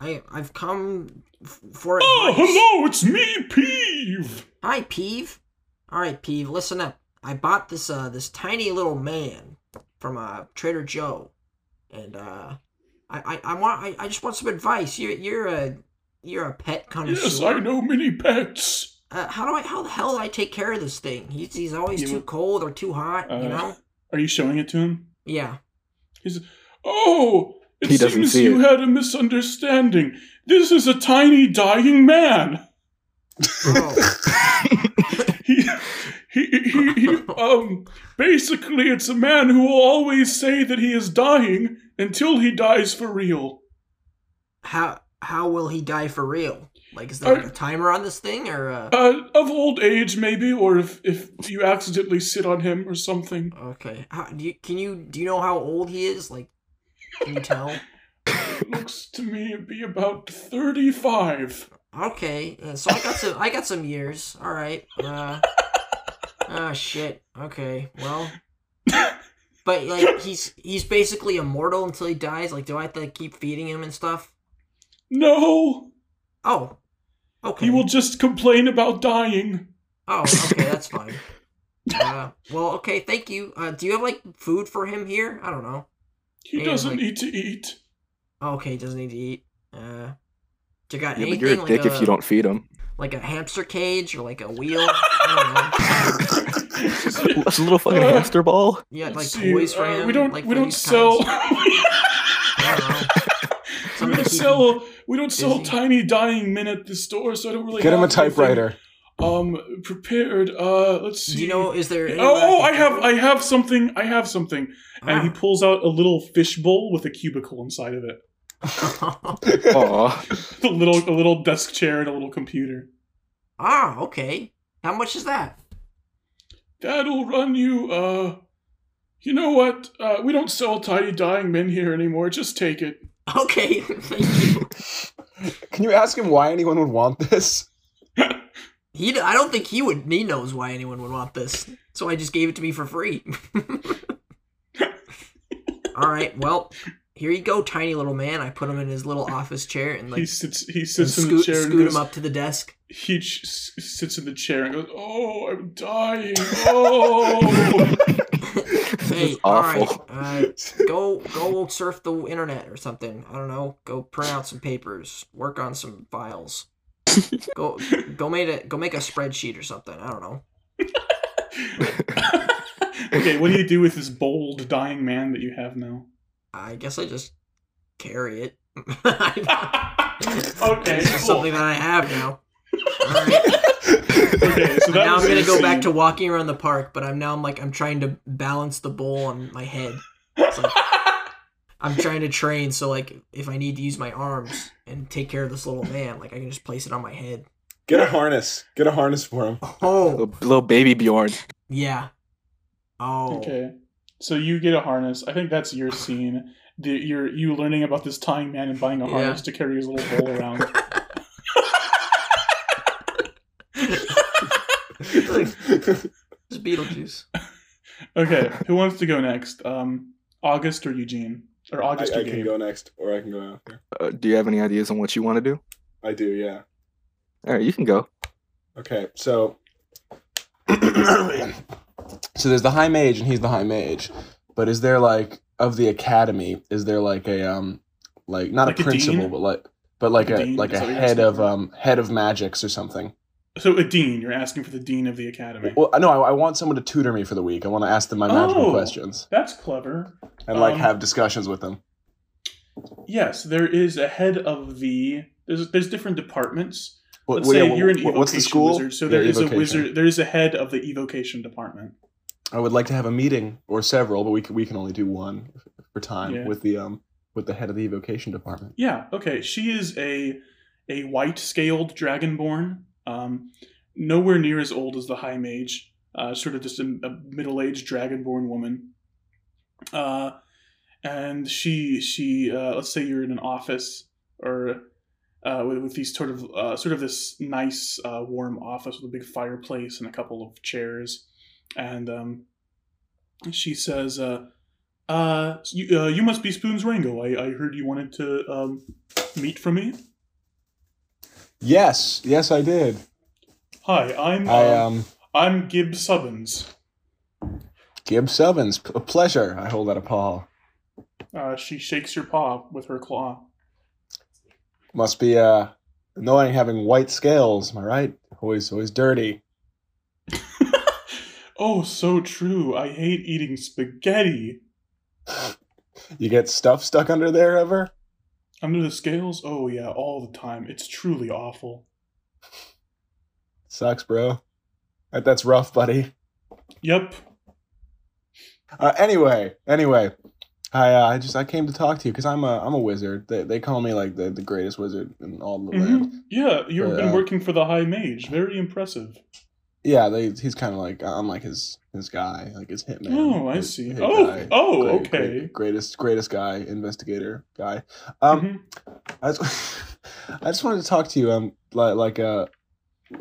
I I've come f- for
Oh,
advice.
hello, it's me, Peeve.
Hi, Peeve. All right, Peeve. Listen up. I bought this uh this tiny little man from uh Trader Joe, and uh I I, I want I, I just want some advice. You're you're a you're a pet connoisseur.
Yes, I know many pets.
Uh, how do I how the hell do I take care of this thing? He's he's always
You-
too cold or too hot.
Uh,
you know?
Are you showing it to him?
Yeah.
He's oh, it
He doesn't
seems
see
you
it.
had a misunderstanding. This is a tiny dying man.
Oh.
He, he, he, he, um, basically, it's a man who will always say that he is dying until he dies for real.
how how will he die for real? Like, is there like
Uh,
a timer on this thing, or uh?
Uh, of old age, maybe, or if, if you accidentally sit on him or something.
Okay. How, do you can you do you know how old he is? Like, can you tell?
Looks to me to be about 35.
Okay, uh, so I got some. I got some years. All right. Uh. Oh shit. Okay. Well. But like he's he's basically immortal until he dies. Like, do I have to keep feeding him and stuff?
No,
Oh. Okay.
he will just complain about dying.
Oh, okay, that's fine. Uh, well, okay, thank you. Uh, do you have like food for him here? I don't know.
He
Yeah,
doesn't
like-
need to eat.
Oh, okay, he doesn't need to eat. Uh, do you got
Yeah, but
anything
you're a
like
dick
a,
if you don't feed him.
Like a hamster cage or like a wheel? I
It's a little fucking
Uh,
hamster ball.
don't know. You got like
Let's see,
toys for
uh,
him.
We don't.
like
we don't sell.
I don't know.
we don't sell. We don't sell
busy.
tiny dying men at the store, so I don't really.
Get him a
have anything,
typewriter.
Um, prepared. Uh, let's see.
Do you know? Is there?
Oh, oh, I have, I have something. I have something. And he
Ah.
pulls out a little fish bowl with a cubicle inside of it.
Aw.
A little, a little desk chair and a little computer.
ah, okay. How much is that?
That'll run you. Uh, you know what? Uh, we don't sell tiny dying men here anymore. Just take it.
Okay, thank you.
Can you ask him why anyone would want this?
He, I don't think he would. He knows why anyone would want this, so I just gave it to me for free. All right, well, here you go, tiny little man. I put him in his little office chair and like
he sits. He
and
sits in the chair and
scoot
goes,
him up to the desk.
He ch- sits in the chair and goes, "Oh, I'm dying. Oh."
hey,
is
all right, uh, go go surf the internet or something. I don't know. Go print out some papers. Work on some files. Go go make a go make a spreadsheet or something. I don't know.
okay, what do you do with this bold dying man that you have now?
I guess I just carry it.
okay,
It's
cool.
something that I have now. Alright.
Okay, so
now I'm gonna
your
go back to walking around the park, but I'm now I'm like I'm trying to balance the bowl on my head. Like I'm trying to train so like if I need to use my arms and take care of this little man, like I can just place it on my head.
Get a harness. Get a harness for him.
Oh
little, little baby Bjorn.
yeah. Oh
Okay, so you get a harness. I think that's your scene. The, you're you learning about this tying man and buying a
Yeah.
harness to carry his little bowl around.
It's Beetlejuice.
Okay, who wants to go next? Um, August or Eugene? Or August
I
or
can go next, or I can go after.
Uh, do you have any ideas on what you want to do?
I do, yeah.
All right, you can go.
Okay, so so there's the high mage, and he's the high mage. But is there like of the academy? Is there like a um like not
Like
a
a
principal, but like but like
Like a
a like
Is
a
that what you're
head of um head of magics or something?
So a dean. You're asking for the dean of the academy.
Well, no, I, I want someone to tutor me for the week. I want to ask them my magical
Oh.
questions
That's clever.
and like
Um,
have discussions with them.
Yes, there is a head of the. There's there's different departments.
What,
Let's
what-
say
yeah,
you're an
what-
evocation
what's the school?
wizard. So
Yeah,
there is a wizard. There is a head of the evocation department.
I would like to have a meeting or several, but we can, we can only do one for time
Yeah.
with the um with the head of the evocation department.
Yeah. Okay. She is a a white scaled dragonborn. Um, nowhere near as old as the high mage. Uh, sort of just a, a middle aged dragonborn woman. uh, and she she uh, let's say you're in an office or uh, with, with these sort of uh, sort of this nice uh, warm office with a big fireplace and a couple of chairs, and um, she says, uh, uh, you, uh, "You must be Spoons Rango. I, I heard you wanted to um, meet for me.
Yes, yes, I did.
Hi, I'm
I
um,
um,
I'm Gib Subbins.
Gib Sevens, a pleasure. I hold out a paw.
Uh, she shakes your paw with her claw.
Must be uh annoying having white scales. Am I right? Always, always dirty.
Oh, so true. I hate eating spaghetti.
You get stuff stuck under there ever?
Under the scales? Oh, yeah, all the time. It's truly awful.
Sucks, bro. That's rough, buddy.
Yep.
Uh, anyway, anyway, I uh, I just I came to talk to you because I'm a I'm a wizard. They, they call me like the, the greatest wizard in all the land.
Mhm. Yeah, you've
Uh,
been working for the High Mage. Very impressive.
Yeah, they he's kind of like I'm like his his guy, like his hitman.
Oh, I
his
see.
hit
Oh,
guy.
oh,
Great-
okay.
great- greatest greatest guy, investigator guy. Um,
Mhm.
I just, I just wanted to talk to you. Um, like like uh,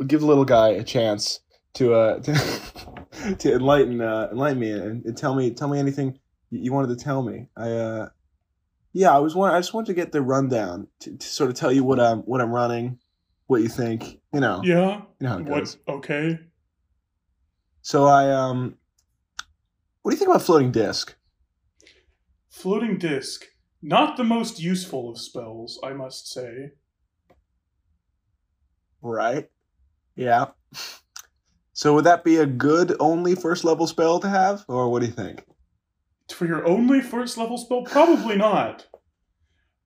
give the little guy a chance to uh to, to enlighten uh enlighten me and, and tell me tell me anything you you wanted to tell me. I uh, yeah, I was want I just wanted to get the rundown to, to sort of tell you what I'm what I'm running, what you think. You know,
Yeah.
you know how it goes.
What? Okay.
So I um, what do you think about floating disc?
Floating disc. Not the most useful of spells, I must say.
Right. Yeah. So would that be a good only first level spell to have, or what do you think?
For your only first level spell, probably not.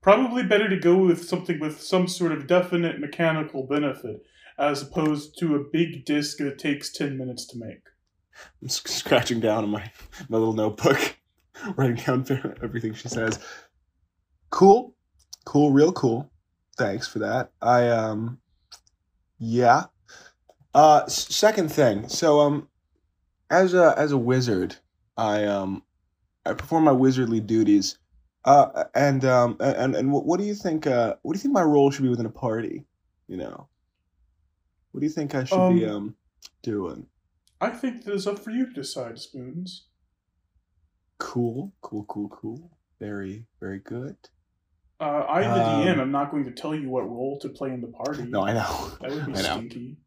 Probably better to go with something with some sort of definite mechanical benefit, as opposed to a big disc that takes 10 minutes to make.
I'm scratching down in my my little notebook, writing down everything she says. Cool, cool, real cool. Thanks for that. I um, yeah. Uh, second thing. So um, as a as a wizard, I um, I perform my wizardly duties. Uh, and um, and and what, do you think? Uh, what do you think my role should be within a party? You know, what do you think I should be
Um,
um doing?
I think that is up for you to decide, Spoons.
Cool, cool, cool, cool. Very, very good.
Uh, I, the
Um,
DM, am not going to tell you what role to play in the party.
No, I know.
That would be
I know.
stinky.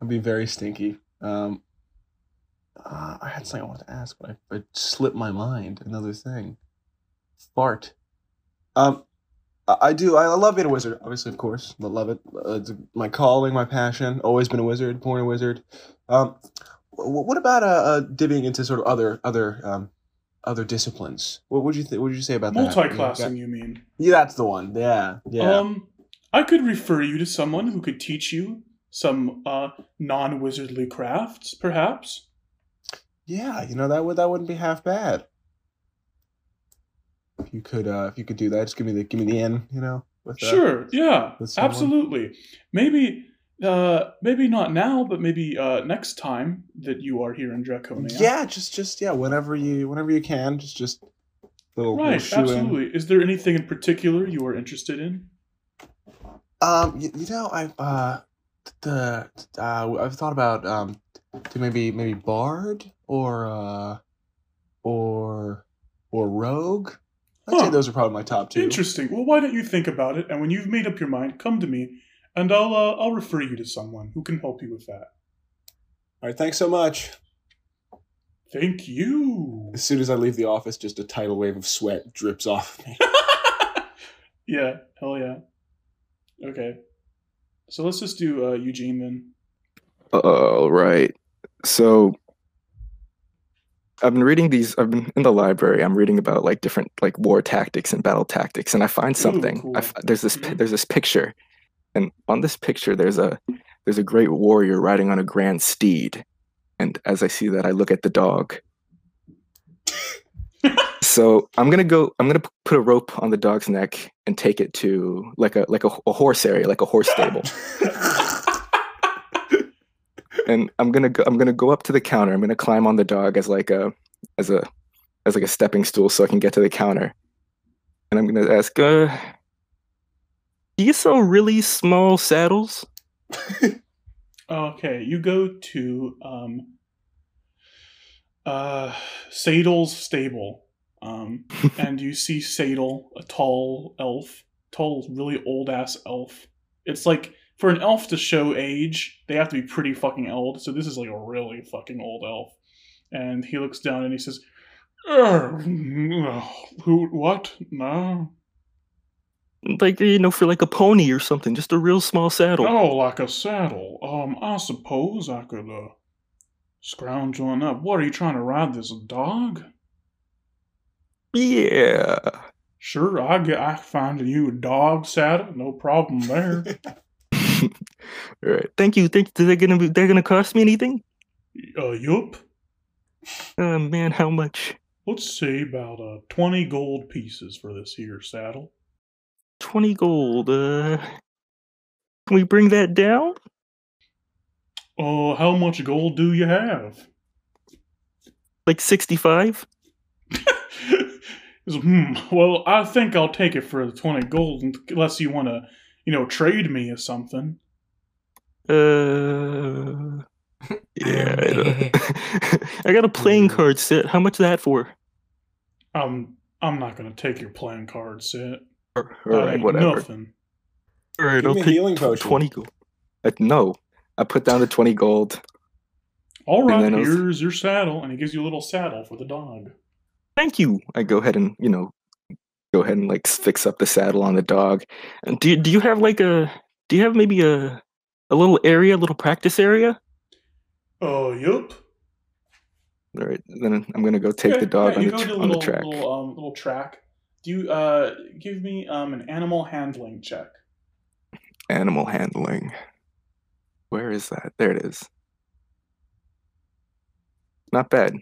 I'd be very stinky. Um, uh, I had something I wanted to ask, but I, it slipped my mind. Another thing. Fart. Um, I, I do. I love being a wizard. Obviously, of course, I love it. Uh, it's my calling, my passion. Always been a wizard. Born a wizard. Um, what about uh, uh divvying into sort of other other um other disciplines? What would you th- What would you say about that?
Multi-classing, you mean?
Yeah, that's the one. Yeah, yeah.
Um, I could refer you to someone who could teach you some uh, non-wizardly crafts, perhaps.
Yeah, you know that would that wouldn't be half bad. If you could, uh, if you could do that, just give me the give me the in, you know. With, uh,
Sure, yeah,
with
absolutely. Maybe, uh, maybe not now, but maybe uh, next time that you are here in Draconia.
Yeah, just just yeah, whenever you whenever you can, just just little, little
Right,
in.
absolutely. Is there anything in particular you are interested in?
Um, you, you know, I've uh, the uh, I've thought about um, to maybe maybe bard or uh, or or rogue. I'd say those are probably my top two.
Interesting. Well, why don't you think about it, and when you've made up your mind, come to me, and I'll uh, I'll refer you to someone who can help you with that.
All right, thanks so much.
Thank you.
As soon as I leave the office, just a tidal wave of sweat drips off of me.
yeah, hell yeah. Okay. So let's just do uh, Eugene then.
All right. So I've been reading these. I've been in the library. I'm reading about like different like war tactics and battle tactics, and I find something.
cool.
I f- there's this pi-
Mhm.
there's this picture, and on this picture there's a there's a great warrior riding on a grand steed, and as I see that, I look at the dog. so I'm gonna go. I'm gonna put a rope on the dog's neck and take it to like a like a, a horse area, like a horse stable. and I'm gonna go. I'm gonna go up to the counter. I'm gonna climb on the dog as like a, as a, as like a stepping stool so I can get to the counter. And I'm gonna ask, uh, do you sell really small saddles?
Okay, you go to um, uh, Sadel's stable, um, and you see Sadel, a tall elf, tall, really old ass elf. It's like for an elf to show age, they have to be pretty fucking old. So this is like a really fucking old elf, and he looks down and he says, "Er, "Who? What? No."
Like you know, for like a pony or something, just a real small saddle.
Oh, like a saddle. Um, I suppose I could uh scrounge one up. What are you trying to ride this dog?
Yeah.
Sure, I get I find you a dog saddle, no problem there.
All right. Thank you. Think they're gonna be they're gonna cost me anything?
uh, yup.
Oh man, how much?
Let's say about uh twenty gold pieces for this here saddle.
Twenty gold. Uh, can we bring that down?
Uh, how much gold do you have?
Like sixty-five?
Hmm. Well, I think I'll take it for the twenty gold, unless you want to, you know, trade me or something.
Uh, yeah. I, I got a playing card set. How much is that for?
Um, I'm not gonna take your playing card set.
All
That
right,
ain't
whatever.
Nothing.
All right,
Give
I'll
me a
take
healing potion.
twenty gold. Uh, no, I put down the twenty gold.
All
And
right,
then I was-
here's your saddle, and he gives you a little saddle for the dog.
Thank you. I go ahead and you know, go ahead and like fix up the saddle on the dog. And do do you have like a do you have maybe a a little area, a little practice area?
Oh, yup.
All right, then I'm gonna go take
Okay,
the dog
yeah,
on, the, tr-
to a
on the track.
Little, um, little track. Do you uh give me um an animal handling check?
Animal handling. Where is that? There it is. Not bad.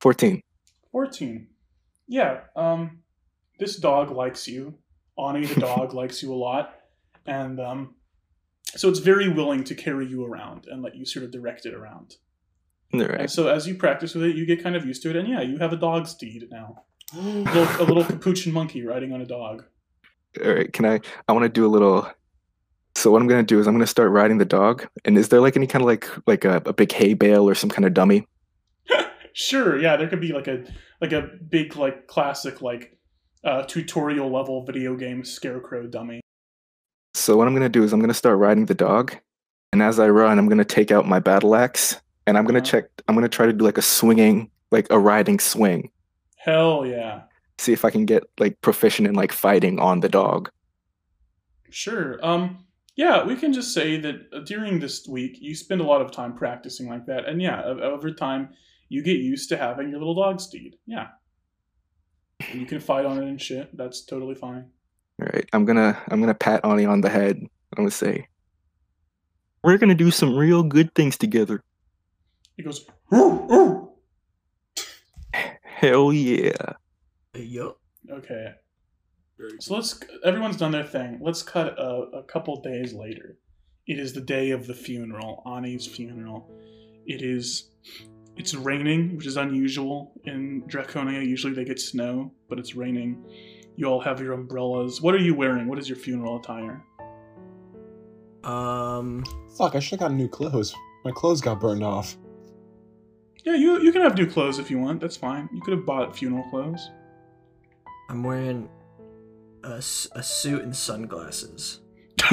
Fourteen.
Fourteen. Yeah. Um, this dog likes you. Ani the dog likes you a lot, and um, so it's very willing to carry you around and let you sort of direct it around. And
right.
so as you practice with it, you get kind of used to it, and yeah, you have a dog's deed now. A little, a little capuchin monkey riding on a dog.
All right. Can I? I want to do a little. So what I'm gonna do is I'm gonna start riding the dog. And is there like any kind of like like a, a big hay bale or some kind of dummy?
Sure, yeah, there could be like a like a big like classic like uh, tutorial level video game scarecrow dummy.
So what I'm gonna do is I'm gonna start riding the dog, and as I run, I'm gonna take out my battle axe, and I'm gonna
Uh-huh.
check. I'm gonna try to do like a swinging, like a riding swing.
Hell yeah.
See if I can get like proficient in like fighting on the dog.
Sure. Um yeah, we can just say that uh, during this week you spend a lot of time practicing like that. And yeah, over time you get used to having your little dog steed. Yeah. And you can fight on it and shit. That's totally fine.
All right. I'm gonna I'm gonna pat Ani on the head. I'm gonna say, "We're gonna do some real good things together."
He goes, "Ooh, ooh."
Hell yeah!
Yup.
Okay.
Very
So let's. Everyone's done their thing. Let's cut a, a couple days later. It is the day of the funeral, Ani's funeral. It is. It's raining, which is unusual in Draconia. Usually they get snow, but it's raining. You all have your umbrellas. What are you wearing? What is your funeral attire?
Um,
Fuck, I should have gotten new clothes. My clothes got burned off.
Yeah, you you can have new clothes if you want. That's fine. You could have bought funeral clothes.
I'm wearing a, a suit and sunglasses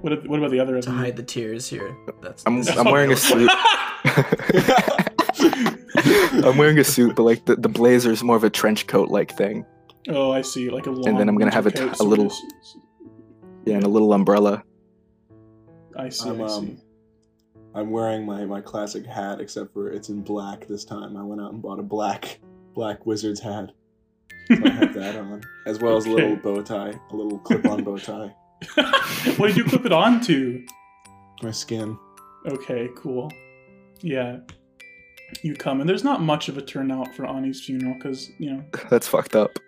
what, what about the other of
to
you?
hide the tears here. That's
I'm- I'm wearing a suit. I'm wearing a suit, but like the, the blazer is more of a trench coat like thing.
oh, I see. Like a long.
And then I'm gonna have a
winter
t-
coat
a little- Yeah, and a little umbrella.
I see.
I'm
I see.
um, I'm wearing my my classic hat, except for it's in black this time. I went out and bought a black black wizard's hat. So I have that on, as well as a little bow tie, a little clip-on bow tie.
what did you clip it onto?
My skin.
Okay, cool. Yeah. You come, and there's not much of a turnout for Ani's funeral because, you know,
That's fucked up.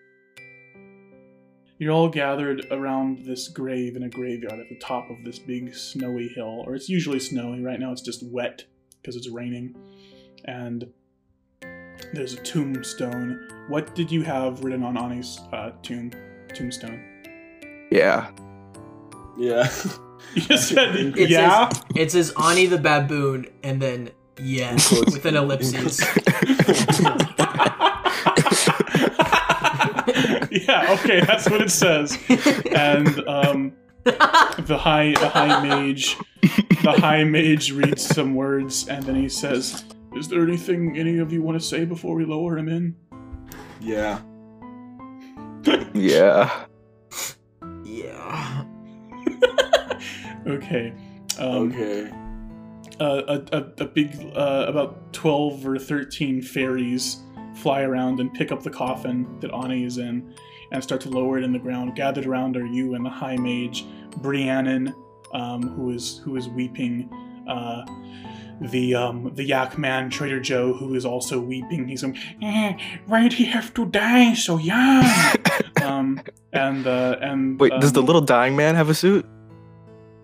You're all gathered around this grave in a graveyard at the top of this big snowy hill. Or it's usually snowy. Right now it's just wet because it's raining. And there's a tombstone. What did you have written on Ani's uh, tomb tombstone?
Yeah.
Yeah.
You said
It
yeah.
says it says Ani the baboon and then yeah with an ellipses.
yeah. Okay, that's what it says. And um, the high the high mage the high mage reads some words and then he says, "Is there anything any of you want to say before we lower him in?"
yeah.
Yeah.
yeah.
Okay. Um,
Okay.
uh, a, a, a big uh, about 12 or 13 fairies fly around and pick up the coffin that Ani is in and start to lower it in the ground. Gathered around are you and the High Mage, Rhiannon, um, who is who is weeping, uh, the um, the Yak Man Trader Joe, who is also weeping. He's going, eh, "Why'd he have to die so young?" um, and uh, and
Wait, does the
um,
little dying man have a suit?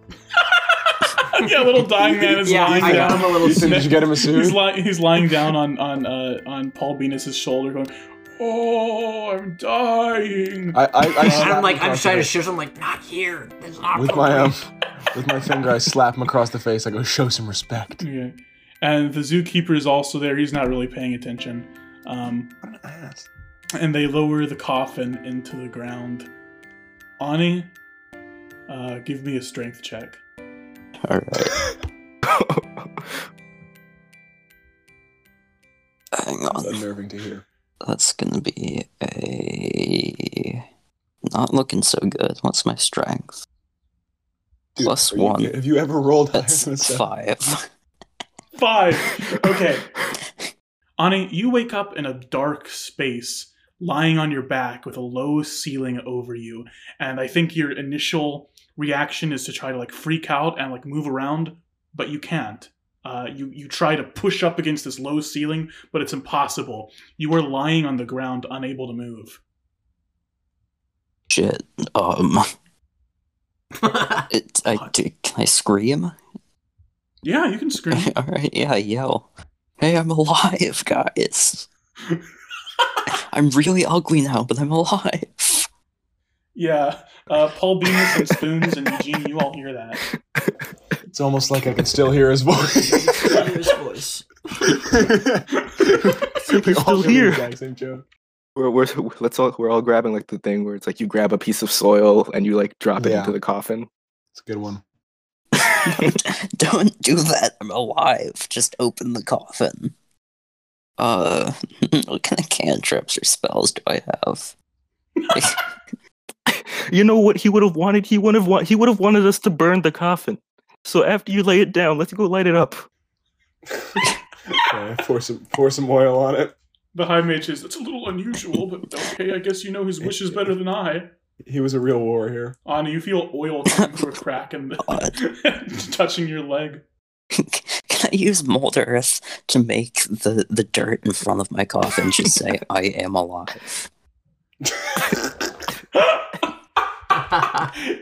yeah little dying man is
Yeah,
lying
I
down.
got him a little
Ethan, did you get him a suit?
He's,
suit?
li- he's lying down on on uh, on Paul Bemis's shoulder, going, "Oh, I'm dying."
I, I, I
And
slap
I'm like, I'm trying to
face.
shift. I'm like, not here. That's not
with my um, with my finger, I slap him across the face. I go, show some respect.
Okay. And the zookeeper is also there. He's not really paying attention. Um,
What an ass.
and they lower the coffin into the ground. Ani, uh, give me a strength check.
Alright, hang
It's
on.
unnerving to hear.
That's gonna be a. Not looking so good. What's my strength?
Dude,
Plus
are you-
one.
have you ever rolled higher
That's
than a
five.
Five. Okay. Ani, you wake up in a dark space, lying on your back with a low ceiling over you. And I think your initial reaction is to try to like freak out and like move around, but you can't. Uh, you you try to push up against this low ceiling, but it's impossible. You are lying on the ground, unable to move.
Shit. Um. It. I. Do- Can I scream?
Yeah, you can scream.
All right. Yeah. Yell. Hey, I'm alive, guys. I'm really ugly now, but I'm alive.
yeah, uh, Paul Bemis and Spoons and Eugene, you all hear that.
It's almost like I can still hear his voice.
His voice.
we all
still
hear
here.
the exact same joke.
we're, we're let's all we're all grabbing like the thing where it's like you grab a piece of soil and you like drop it
Yeah.
into the coffin.
It's a good one.
Don't do that. I'm alive. Just open the coffin. Uh, what kind of cantrips or spells do I have?
You know what he would have wanted? He would have want he would have wanted us to burn the coffin. So after you lay it down, let's go light it up.
Okay, pour some pour some oil on it.
The High Mage says, That's a little unusual, but okay, I guess you know his wishes better than I.
He was a real warrior.
Ani, you feel oil coming through a crack and touching your leg.
Can I use mold earth to make the, the dirt in front of my coffin just say I am alive?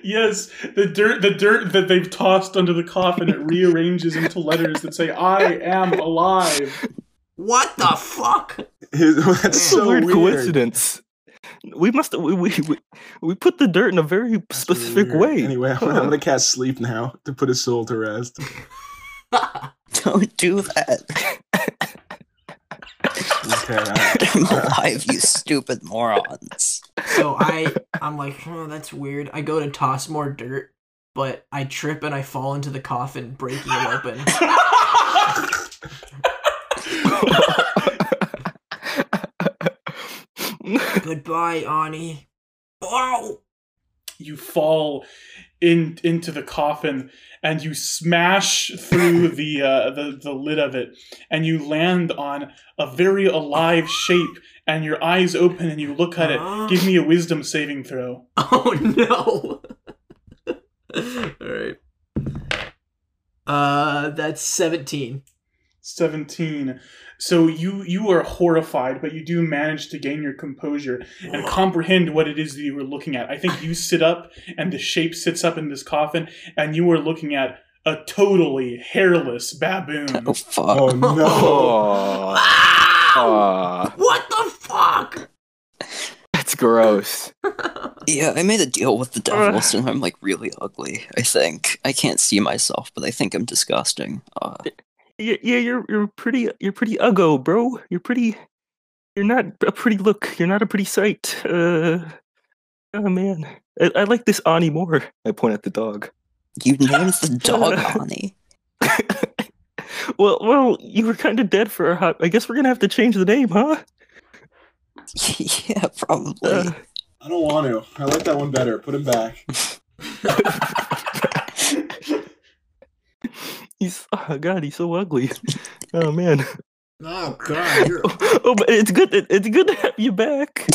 yes, the dirt the dirt that they've tossed under the coffin it rearranges into letters that say I am alive.
what the fuck?
That's
It's
so
a weird,
weird.
coincidence. We must we, we we we put the dirt in a very
That's
specific
weird.
way.
Anyway, I'm gonna, I'm gonna cast sleep now to put his soul to rest.
Don't do that.
Okay, I-
I'm alive, you stupid morons.
So I I'm like, oh, that's weird. I go to toss more dirt, but I trip and I fall into the coffin, breaking it open. Goodbye, Ani. Oh!
you fall in into the coffin and you smash through the uh, the the lid of it and you land on a very alive shape and your eyes open and you look at it. Give me a wisdom saving throw.
Oh no! Alright. Uh, that's 17.
17 so you you are horrified but you do manage to gain your composure and comprehend what it is that you were looking at i think you sit up and the shape sits up in this coffin and you are looking at a totally hairless baboon
Oh fuck.
oh no!
Oh,
Ah!
Aw,
What the fuck?
that's gross.
Yeah, I made a deal with the devil, so I'm like really ugly. I think I can't see myself, but I think I'm disgusting. Uh,
Yeah, yeah, you're you're pretty you're pretty uggo, bro. You're pretty. You're not a pretty look. You're not a pretty sight. Uh, oh man, I, I like this Ani more. I point at the dog.
you named the dog Ani.
well, well, you were kind of dead for a hot. I guess we're gonna have to change the name, huh?
yeah, probably.
Uh,
I don't want to. I like that one better. Put him back.
He's oh god, he's so ugly. Oh man.
Oh god, you're
Oh, but it's good. It, it's good to have you back.